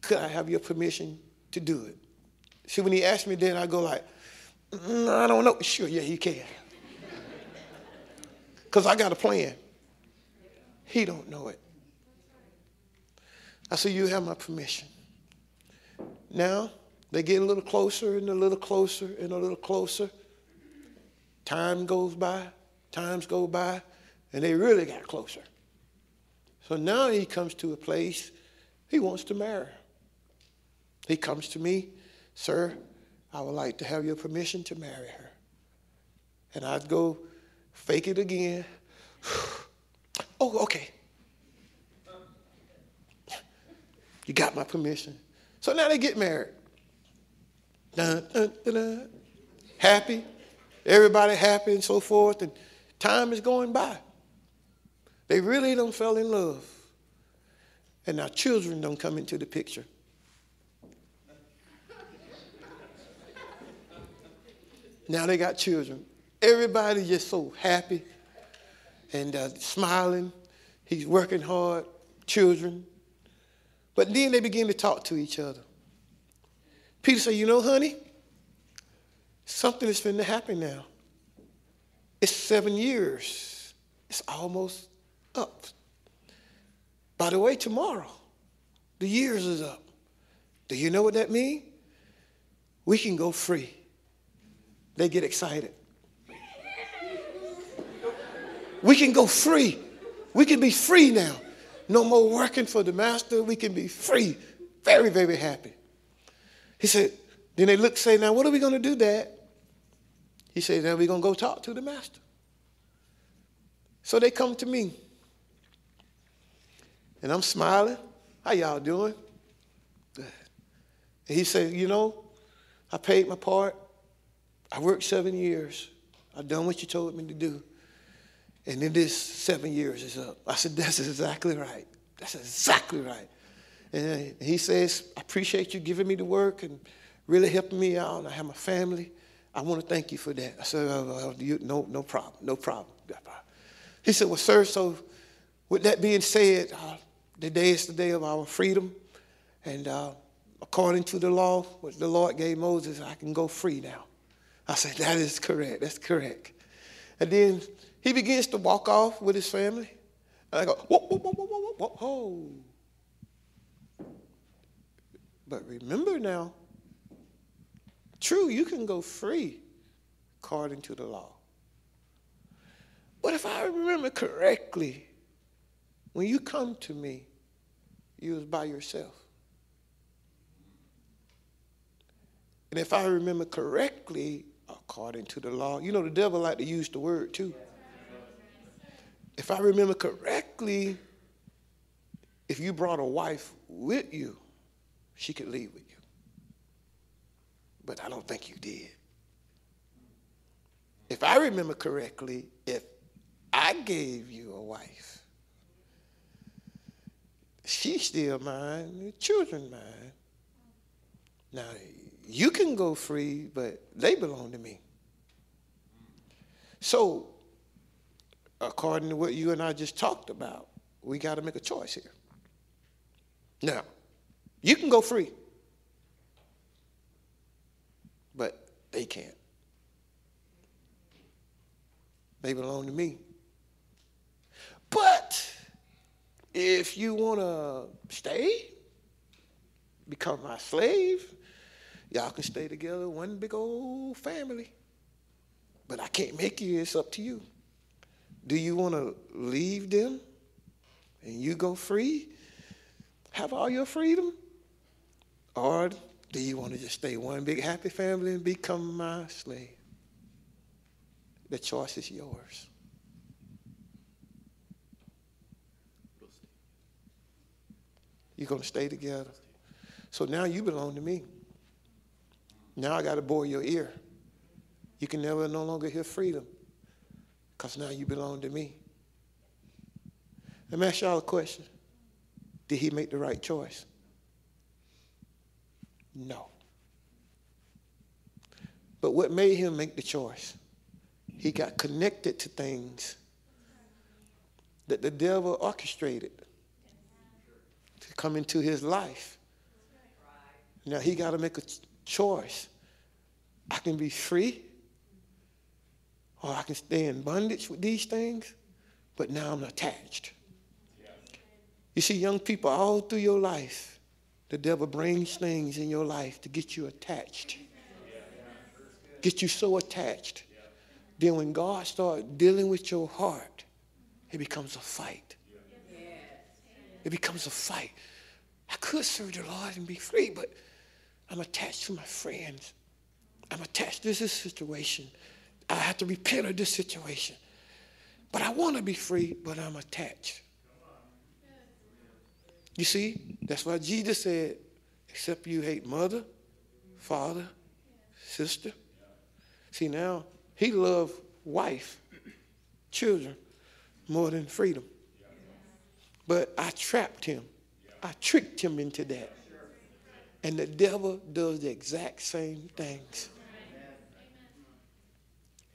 [SPEAKER 5] could I have your permission to do it? See, when he asked me then, I go like, mm, I don't know. Sure, yeah, he can. Because I got a plan. He don't know it. I said, you have my permission. Now, they get a little closer and a little closer and a little closer. Time goes by, times go by, and they really got closer. So now he comes to a place he wants to marry. He comes to me, sir, I would like to have your permission to marry her. And I'd go fake it again. oh, okay. You got my permission. So now they get married. Dun, dun, dun, happy, everybody happy and so forth, and time is going by. They really don't fall in love. And now children don't come into the picture. now they got children. Everybody just so happy and uh, smiling. He's working hard, children. But then they begin to talk to each other. Peter said, You know, honey, something is to happen now. It's seven years, it's almost up. By the way, tomorrow, the years is up. Do you know what that means? We can go free. They get excited. We can go free. We can be free now. No more working for the master. We can be free. Very, very happy. He said, then they look, say, now what are we going to do, Dad? He said, now we're going to go talk to the master. So they come to me. And I'm smiling. How y'all doing? Good. And he said, you know, I paid my part. I worked seven years. I done what you told me to do. And in this seven years is up. I said, that's exactly right. That's exactly right. And he says, I appreciate you giving me the work and really helping me out. And I have my family. I want to thank you for that. I said, oh, no, no problem, no problem. He said, well, sir, so with that being said, uh, the day is the day of our freedom. And uh, according to the law, what the Lord gave Moses, I can go free now. I said, that is correct. That's correct. And then he begins to walk off with his family. And I go, whoa, whoa, whoa, whoa, whoa, whoa, whoa. But remember now, true, you can go free according to the law. But if I remember correctly, when you come to me, you was by yourself. And if I remember correctly, according to the law, you know the devil like to use the word too. If I remember correctly, if you brought a wife with you, she could leave with you. But I don't think you did. If I remember correctly, if I gave you a wife, she's still mine, children mine. Now, you can go free, but they belong to me. So, according to what you and I just talked about, we got to make a choice here. Now, you can go free, but they can't. They belong to me. But if you want to stay, become my slave, y'all can stay together, one big old family. But I can't make you, it's up to you. Do you want to leave them and you go free? Have all your freedom? Or do you want to just stay one big happy family and become my slave? The choice is yours. You're going to stay together. So now you belong to me. Now I got to bore your ear. You can never no longer hear freedom because now you belong to me. Let me ask y'all a question. Did he make the right choice? No. But what made him make the choice? He got connected to things that the devil orchestrated to come into his life. Now he got to make a choice. I can be free, or I can stay in bondage with these things, but now I'm attached. You see, young people, all through your life, the devil brings things in your life to get you attached, get you so attached. Then when God starts dealing with your heart, it becomes a fight. It becomes a fight. I could serve the Lord and be free, but I'm attached to my friends. I'm attached to this situation. I have to repent of this situation. But I want to be free, but I'm attached. You see, that's why Jesus said, except you hate mother, father, sister. See, now he loved wife, children more than freedom. But I trapped him. I tricked him into that. And the devil does the exact same things.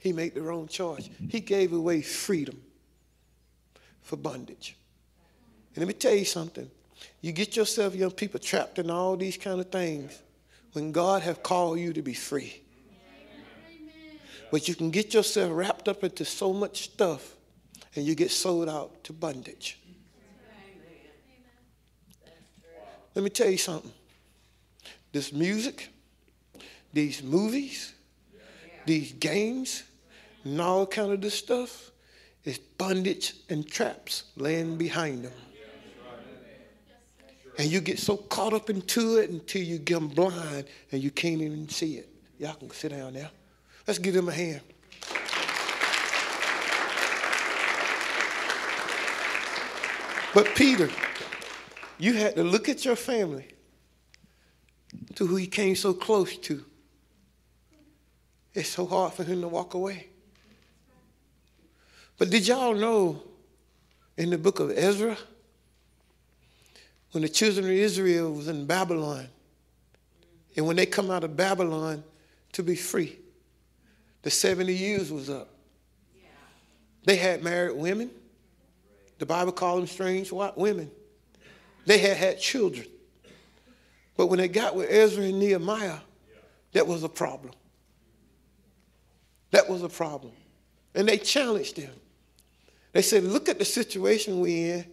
[SPEAKER 5] He made the wrong choice. He gave away freedom for bondage. And let me tell you something. You get yourself, young people, trapped in all these kind of things when God have called you to be free. But you can get yourself wrapped up into so much stuff and you get sold out to bondage. Let me tell you something. This music, these movies, these games, and all kind of this stuff is bondage and traps laying behind them. And you get so caught up into it until you get blind and you can't even see it. Y'all can sit down now. Let's give them a hand. But Peter, you had to look at your family to who he came so close to. It's so hard for him to walk away. But did y'all know in the book of Ezra, when the children of Israel was in Babylon, and when they come out of Babylon to be free, the 70 years was up. They had married women. The Bible called them strange women. They had had children. But when they got with Ezra and Nehemiah, that was a problem. That was a problem. And they challenged them. They said, Look at the situation we're in.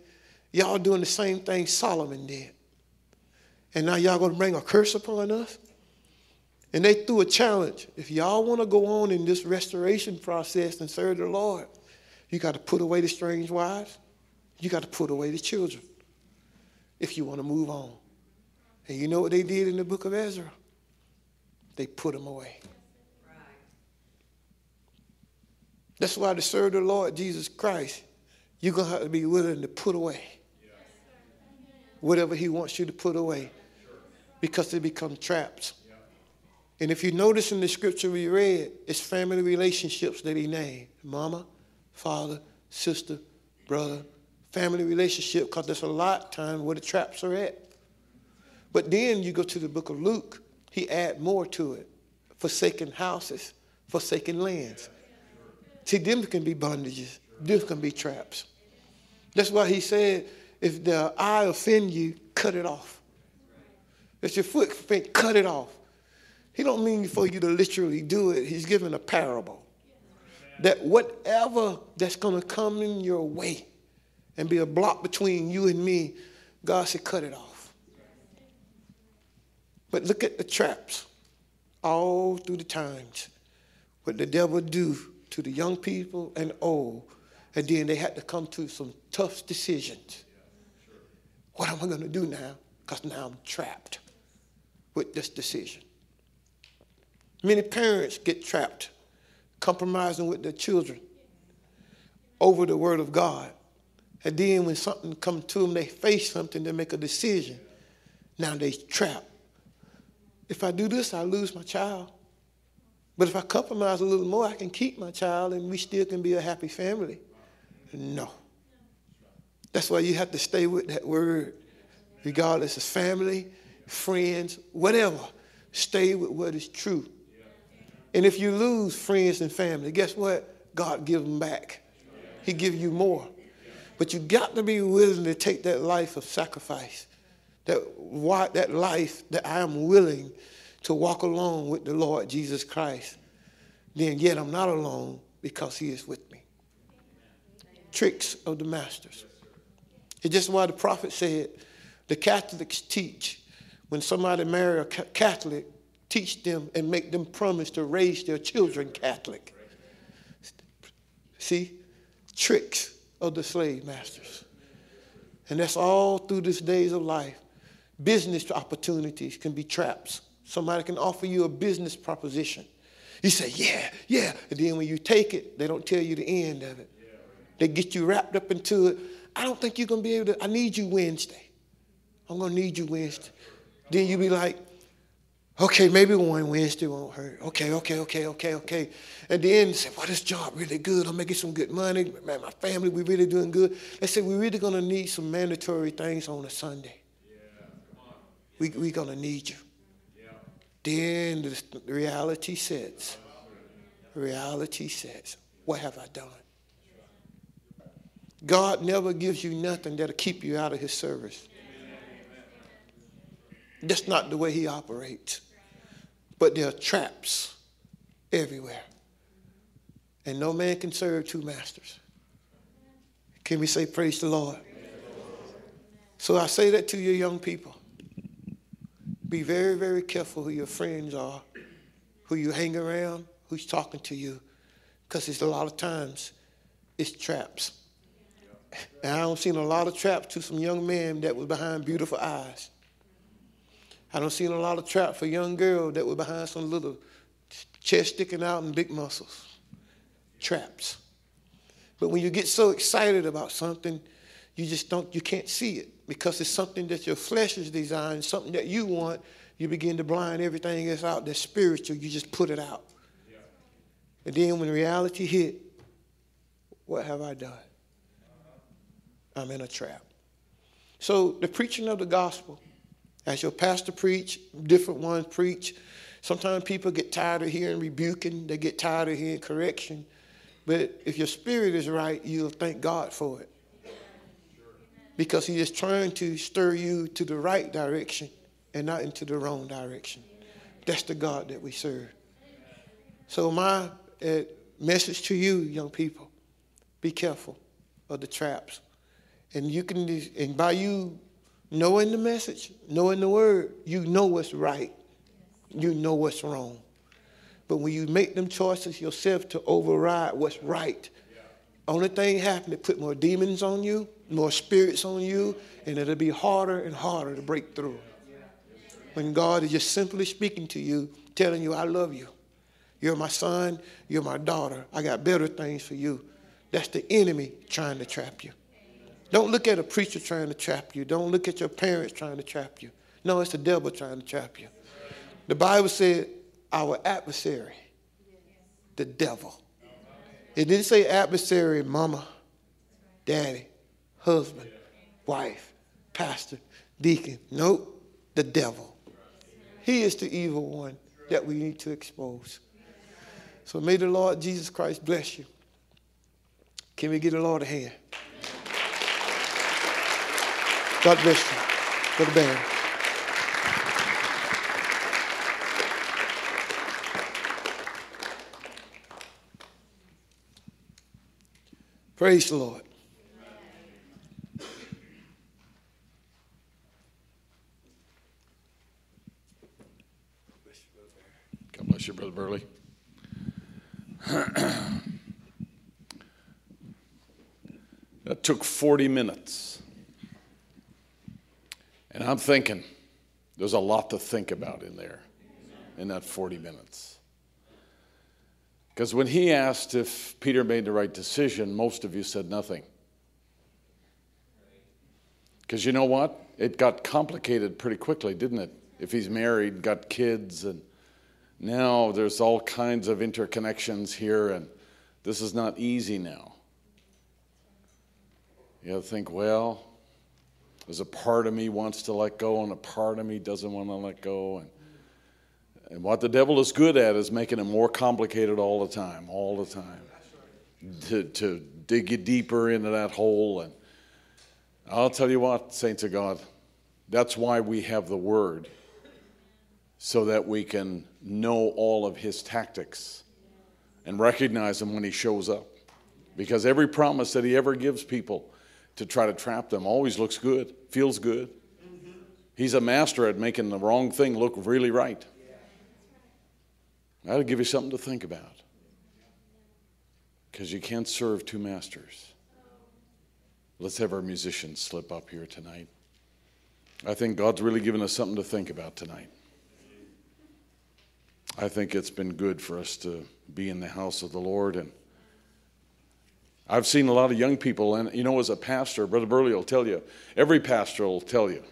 [SPEAKER 5] Y'all doing the same thing Solomon did. And now y'all going to bring a curse upon us? And they threw a challenge. If y'all want to go on in this restoration process and serve the Lord, you got to put away the strange wives. You got to put away the children if you want to move on. And you know what they did in the book of Ezra? They put them away. That's why to serve the Lord Jesus Christ, you're going to have to be willing to put away whatever He wants you to put away because they become traps. And if you notice in the scripture we read, it's family relationships that He named mama, father, sister, brother, family relationship because there's a lot of time where the traps are at. But then you go to the book of Luke, he add more to it. Forsaken houses, forsaken lands. See, them can be bondages. Them can be traps. That's why he said, if the eye offend you, cut it off. If your foot offend, cut it off. He don't mean for you to literally do it. He's giving a parable. That whatever that's going to come in your way and be a block between you and me, God said, cut it off. But look at the traps all through the times. What the devil do to the young people and old. And then they had to come to some tough decisions. What am I going to do now? Because now I'm trapped with this decision. Many parents get trapped compromising with their children over the word of God. And then when something comes to them, they face something, they make a decision. Now they're trapped. If I do this, I lose my child. But if I compromise a little more, I can keep my child and we still can be a happy family. No. That's why you have to stay with that word, regardless of family, friends, whatever. Stay with what is true. And if you lose friends and family, guess what? God give them back. He give you more. But you got to be willing to take that life of sacrifice. That, that life that I am willing to walk alone with the Lord Jesus Christ. Then yet I'm not alone because he is with me. Tricks of the masters. It's just why the prophet said the Catholics teach when somebody marry a Catholic, teach them and make them promise to raise their children Catholic. See? Tricks of the slave masters. And that's all through these days of life. Business opportunities can be traps. Somebody can offer you a business proposition. You say, yeah, yeah. And then when you take it, they don't tell you the end of it. They get you wrapped up into it. I don't think you're going to be able to. I need you Wednesday. I'm going to need you Wednesday. Then you be like, okay, maybe one Wednesday won't hurt. Okay, okay, okay, okay, okay. And then say, well, this job really good. I'm making some good money. Man, my family, we really doing good. They say, we're really going to need some mandatory things on a Sunday. We, we're going to need you. Then the reality sets. Reality sets. What have I done? God never gives you nothing that'll keep you out of his service. That's not the way he operates. But there are traps everywhere. And no man can serve two masters. Can we say, Praise the Lord? So I say that to you young people. Be very, very careful who your friends are, who you hang around, who's talking to you, because it's a lot of times it's traps. And I don't seen a lot of traps to some young men that was behind beautiful eyes. I don't see a lot of traps for young girls that were behind some little chest sticking out and big muscles. Traps. But when you get so excited about something, you just don't, you can't see it because it's something that your flesh is designed, something that you want. You begin to blind everything that's out that's spiritual. You just put it out. And then when reality hit, what have I done? I'm in a trap. So the preaching of the gospel as your pastor preach, different ones preach. Sometimes people get tired of hearing rebuking, they get tired of hearing correction. But if your spirit is right, you'll thank God for it. Because He is trying to stir you to the right direction and not into the wrong direction. That's the God that we serve. So, my uh, message to you, young people, be careful of the traps. And you can, and by you Knowing the message, knowing the word, you know what's right. You know what's wrong. But when you make them choices yourself to override what's right, only thing happening, it put more demons on you, more spirits on you, and it'll be harder and harder to break through. When God is just simply speaking to you, telling you, I love you. You're my son, you're my daughter. I got better things for you. That's the enemy trying to trap you. Don't look at a preacher trying to trap you. Don't look at your parents trying to trap you. No, it's the devil trying to trap you. The Bible said our adversary, the devil. It didn't say adversary, mama, daddy, husband, wife, pastor, deacon. Nope, the devil. He is the evil one that we need to expose. So may the Lord Jesus Christ bless you. Can we get the Lord a hand? God bless you. Brother Ben. Praise the Lord.
[SPEAKER 4] God bless you, Brother Burley. that took 40 minutes. And I'm thinking, there's a lot to think about in there, in that 40 minutes. Because when he asked if Peter made the right decision, most of you said nothing. Because you know what? It got complicated pretty quickly, didn't it? If he's married, got kids, and now there's all kinds of interconnections here, and this is not easy now. You have to think, well, there's a part of me wants to let go, and a part of me doesn't want to let go. And And what the devil is good at is making it more complicated all the time, all the time. To, to dig you deeper into that hole. And I'll tell you what, saints of God, that's why we have the Word, so that we can know all of His tactics and recognize Him when He shows up. Because every promise that He ever gives people to try to trap them always looks good, feels good. He's a master at making the wrong thing look really right. That'll give you something to think about. Because you can't serve two masters. Let's have our musicians slip up here tonight. I think God's really given us something to think about tonight. I think it's been good for us to be in the house of the Lord. And I've seen a lot of young people, and you know, as a pastor, Brother Burley will tell you, every pastor will tell you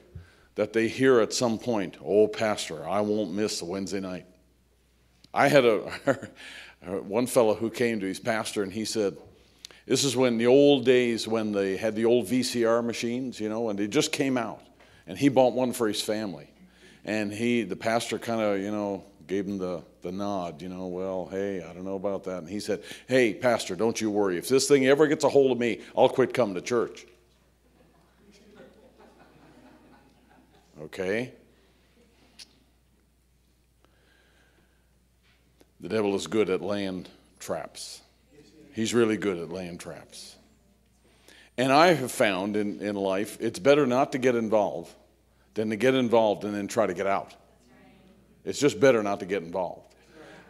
[SPEAKER 4] that they hear at some point, Oh, Pastor, I won't miss the Wednesday night. I had a one fellow who came to his pastor and he said, This is when the old days when they had the old VCR machines, you know, and they just came out. And he bought one for his family. And he, the pastor kind of, you know, gave him the, the nod, you know, well, hey, I don't know about that. And he said, Hey, Pastor, don't you worry. If this thing ever gets a hold of me, I'll quit coming to church. Okay? The devil is good at laying traps. He's really good at laying traps. And I have found in, in life it's better not to get involved than to get involved and then try to get out. It's just better not to get involved.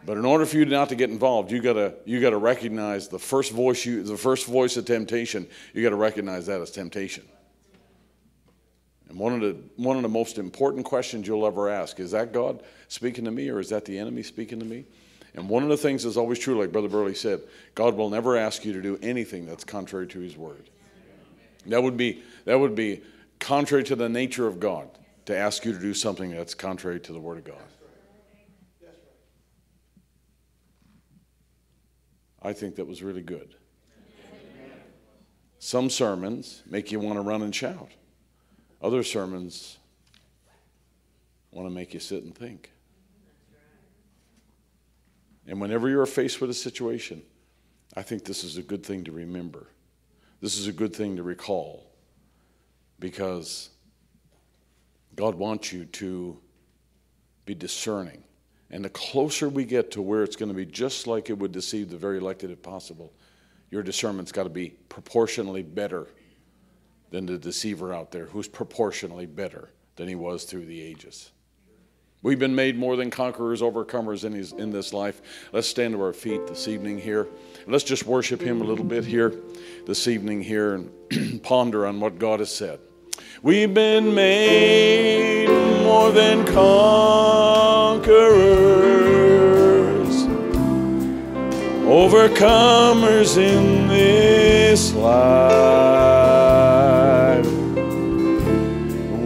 [SPEAKER 4] But in order for you not to get involved, you gotta you gotta recognize the first voice you the first voice of temptation. You gotta recognize that as temptation. And one of the one of the most important questions you'll ever ask is that God speaking to me or is that the enemy speaking to me? And one of the things that's always true, like Brother Burley said, God will never ask you to do anything that's contrary to His Word. That would be that would be contrary to the nature of God to ask you to do something that's contrary to the Word of God. I think that was really good. Some sermons make you want to run and shout. Other sermons want to make you sit and think. And whenever you're faced with a situation, I think this is a good thing to remember. This is a good thing to recall because God wants you to be discerning. And the closer we get to where it's going to be just like it would deceive the very elected if possible, your discernment's got to be proportionally better than the deceiver out there who's proportionally better than he was through the ages. We've been made more than conquerors, overcomers in, his, in this life. Let's stand to our feet this evening here. Let's just worship him a little bit here this evening here and ponder on what God has said. We've been made more than conquerors, overcomers in this life.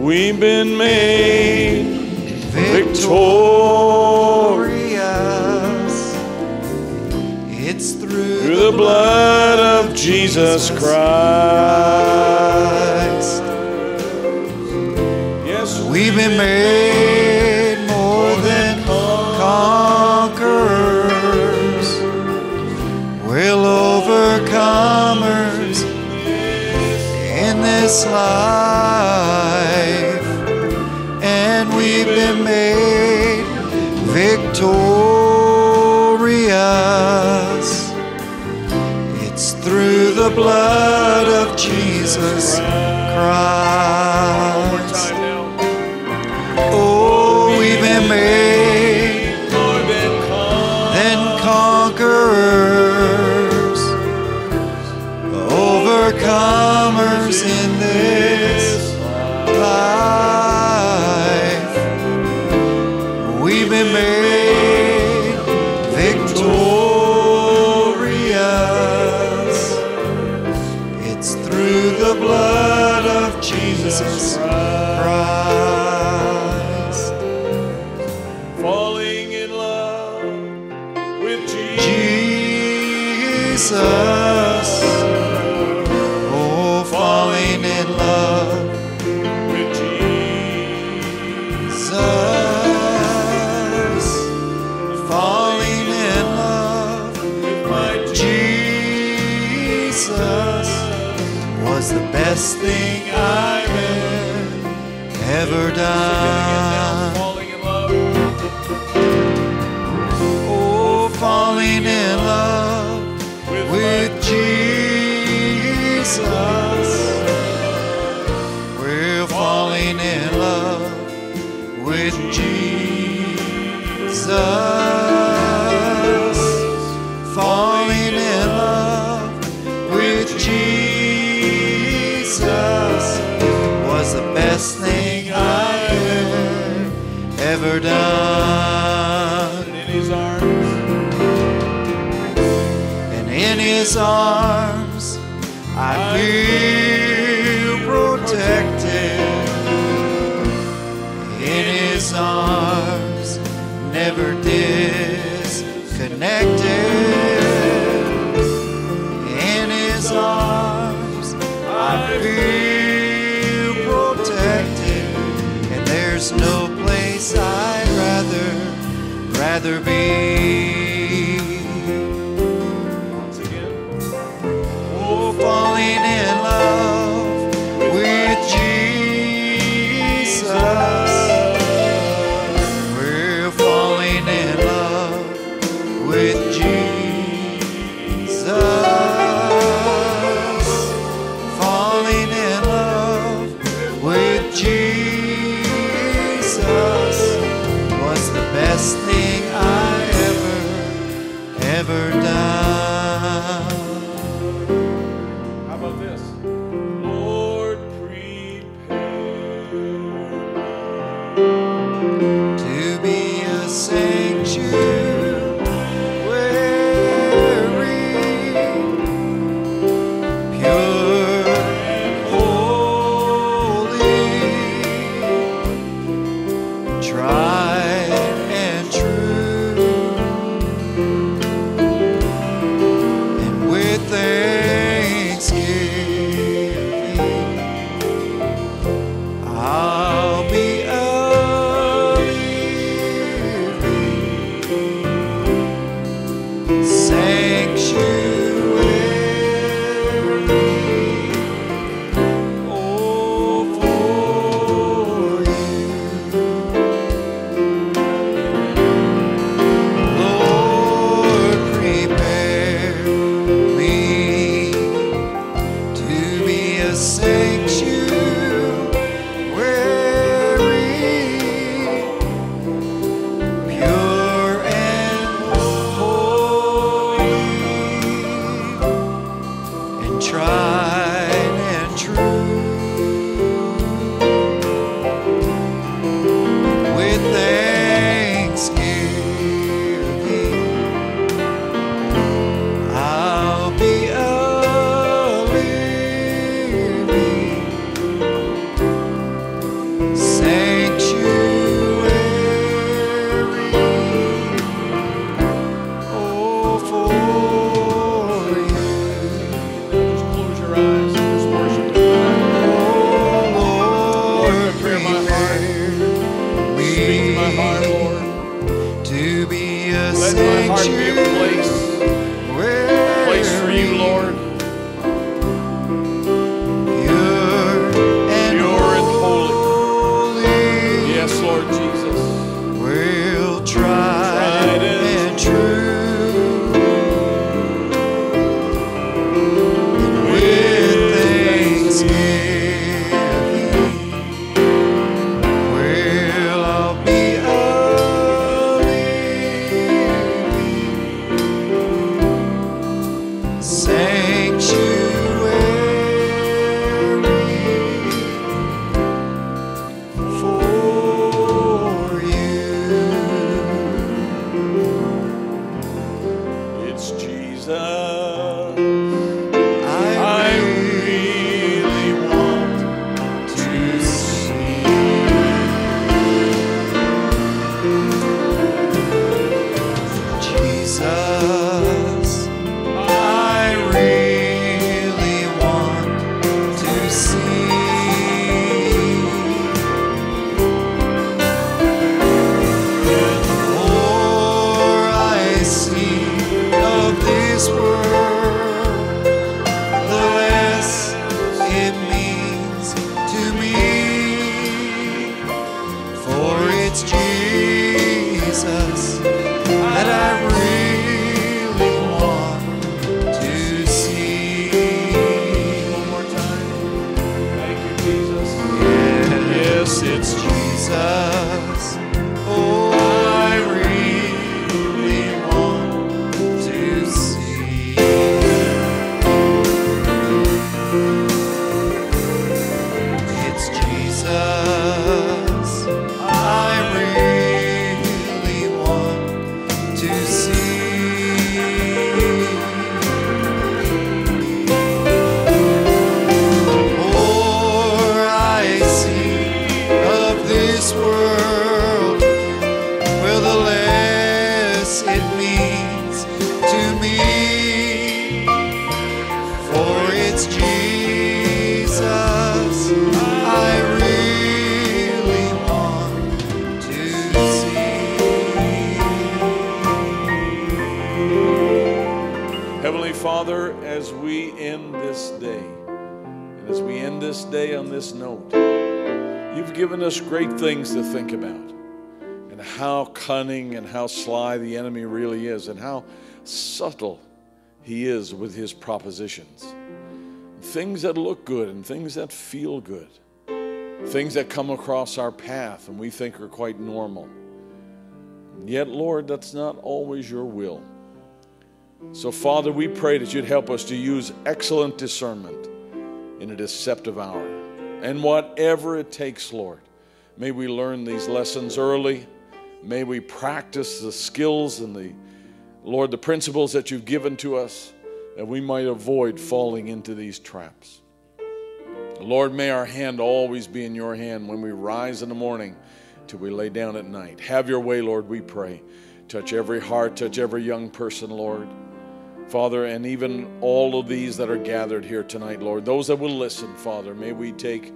[SPEAKER 4] We've been made victorious.
[SPEAKER 1] It's through,
[SPEAKER 4] through the blood of Jesus Christ. Yes,
[SPEAKER 1] We've been made more than conquerors. We're overcomers in this life. The blood of Jesus Christ. This
[SPEAKER 4] day on this note, you've given us great things to think about, and how cunning and how sly the enemy really is, and how subtle he is with his propositions. Things that look good and things that feel good, things that come across our path and we think are quite normal. Yet, Lord, that's not always your will. So, Father, we pray that you'd help us to use excellent discernment in a deceptive hour. And whatever it takes, Lord, may we learn these lessons early. May we practice the skills and the, Lord, the principles that you've given to us that we might avoid falling into these traps. Lord, may our hand always be in your hand when we rise in the morning till we lay down at night. Have your way, Lord, we pray. Touch every heart, touch every young person, Lord. Father, and even all of these that are gathered here tonight, Lord, those that will listen, Father, may we take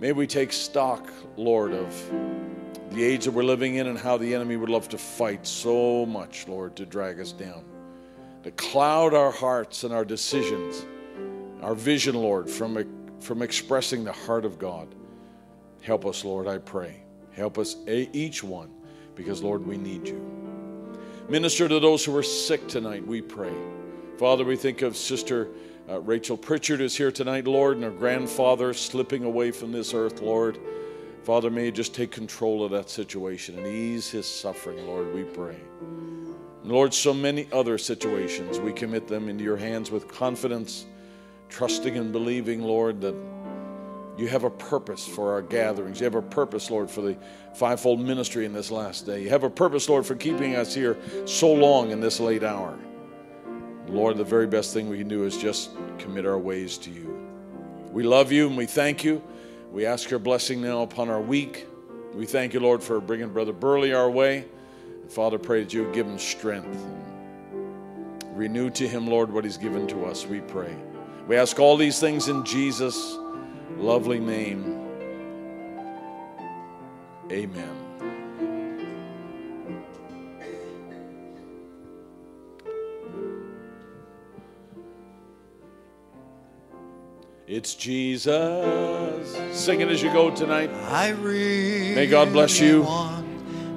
[SPEAKER 4] may we take stock, Lord, of the age that we're living in and how the enemy would love to fight so much, Lord, to drag us down. To cloud our hearts and our decisions, our vision, Lord, from, from expressing the heart of God. Help us, Lord, I pray. Help us, eh, each one, because, Lord, we need you. Minister to those who are sick tonight, we pray. Father, we think of Sister uh, Rachel Pritchard is here tonight, Lord, and her grandfather slipping away from this earth, Lord. Father, may you just take control of that situation and ease his suffering, Lord, we pray. Lord, so many other situations, we commit them into your hands with confidence, trusting and believing, Lord, that you have a purpose for our gatherings. You have a purpose, Lord, for the fivefold ministry in this last day. You have a purpose, Lord, for keeping us here so long in this late hour. Lord, the very best thing we can do is just commit our ways to you. We love you and we thank you. We ask your blessing now upon our week. We thank you, Lord, for bringing Brother Burley our way. Father, pray that you would give him strength. Renew to him, Lord, what he's given to us, we pray. We ask all these things in Jesus' lovely name. Amen. It's Jesus. Sing it as you go tonight.
[SPEAKER 1] I really
[SPEAKER 4] May God bless you.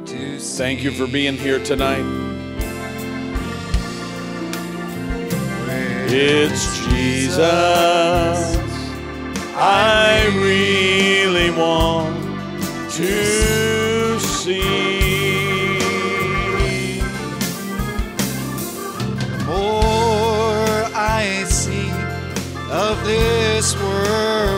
[SPEAKER 4] Thank you for being here tonight. It's Jesus. I really want to see.
[SPEAKER 1] The more I see of this world,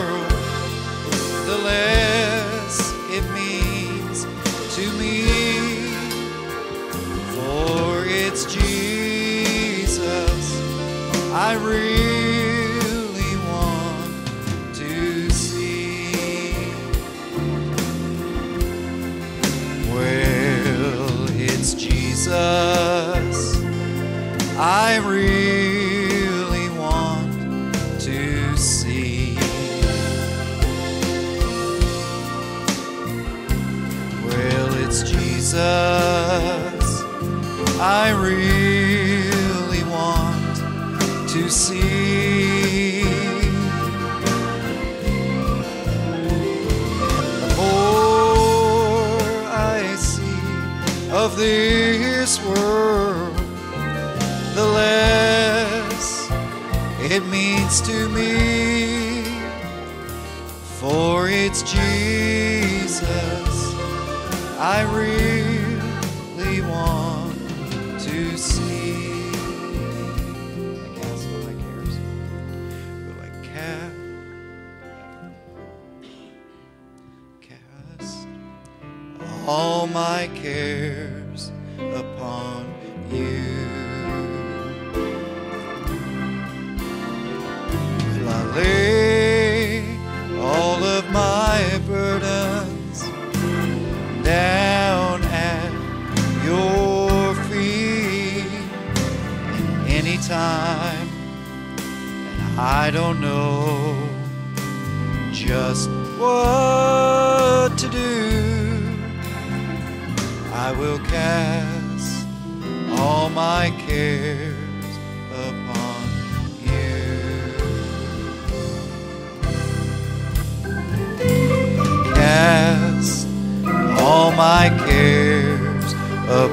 [SPEAKER 1] see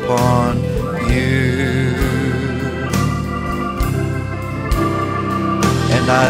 [SPEAKER 1] upon.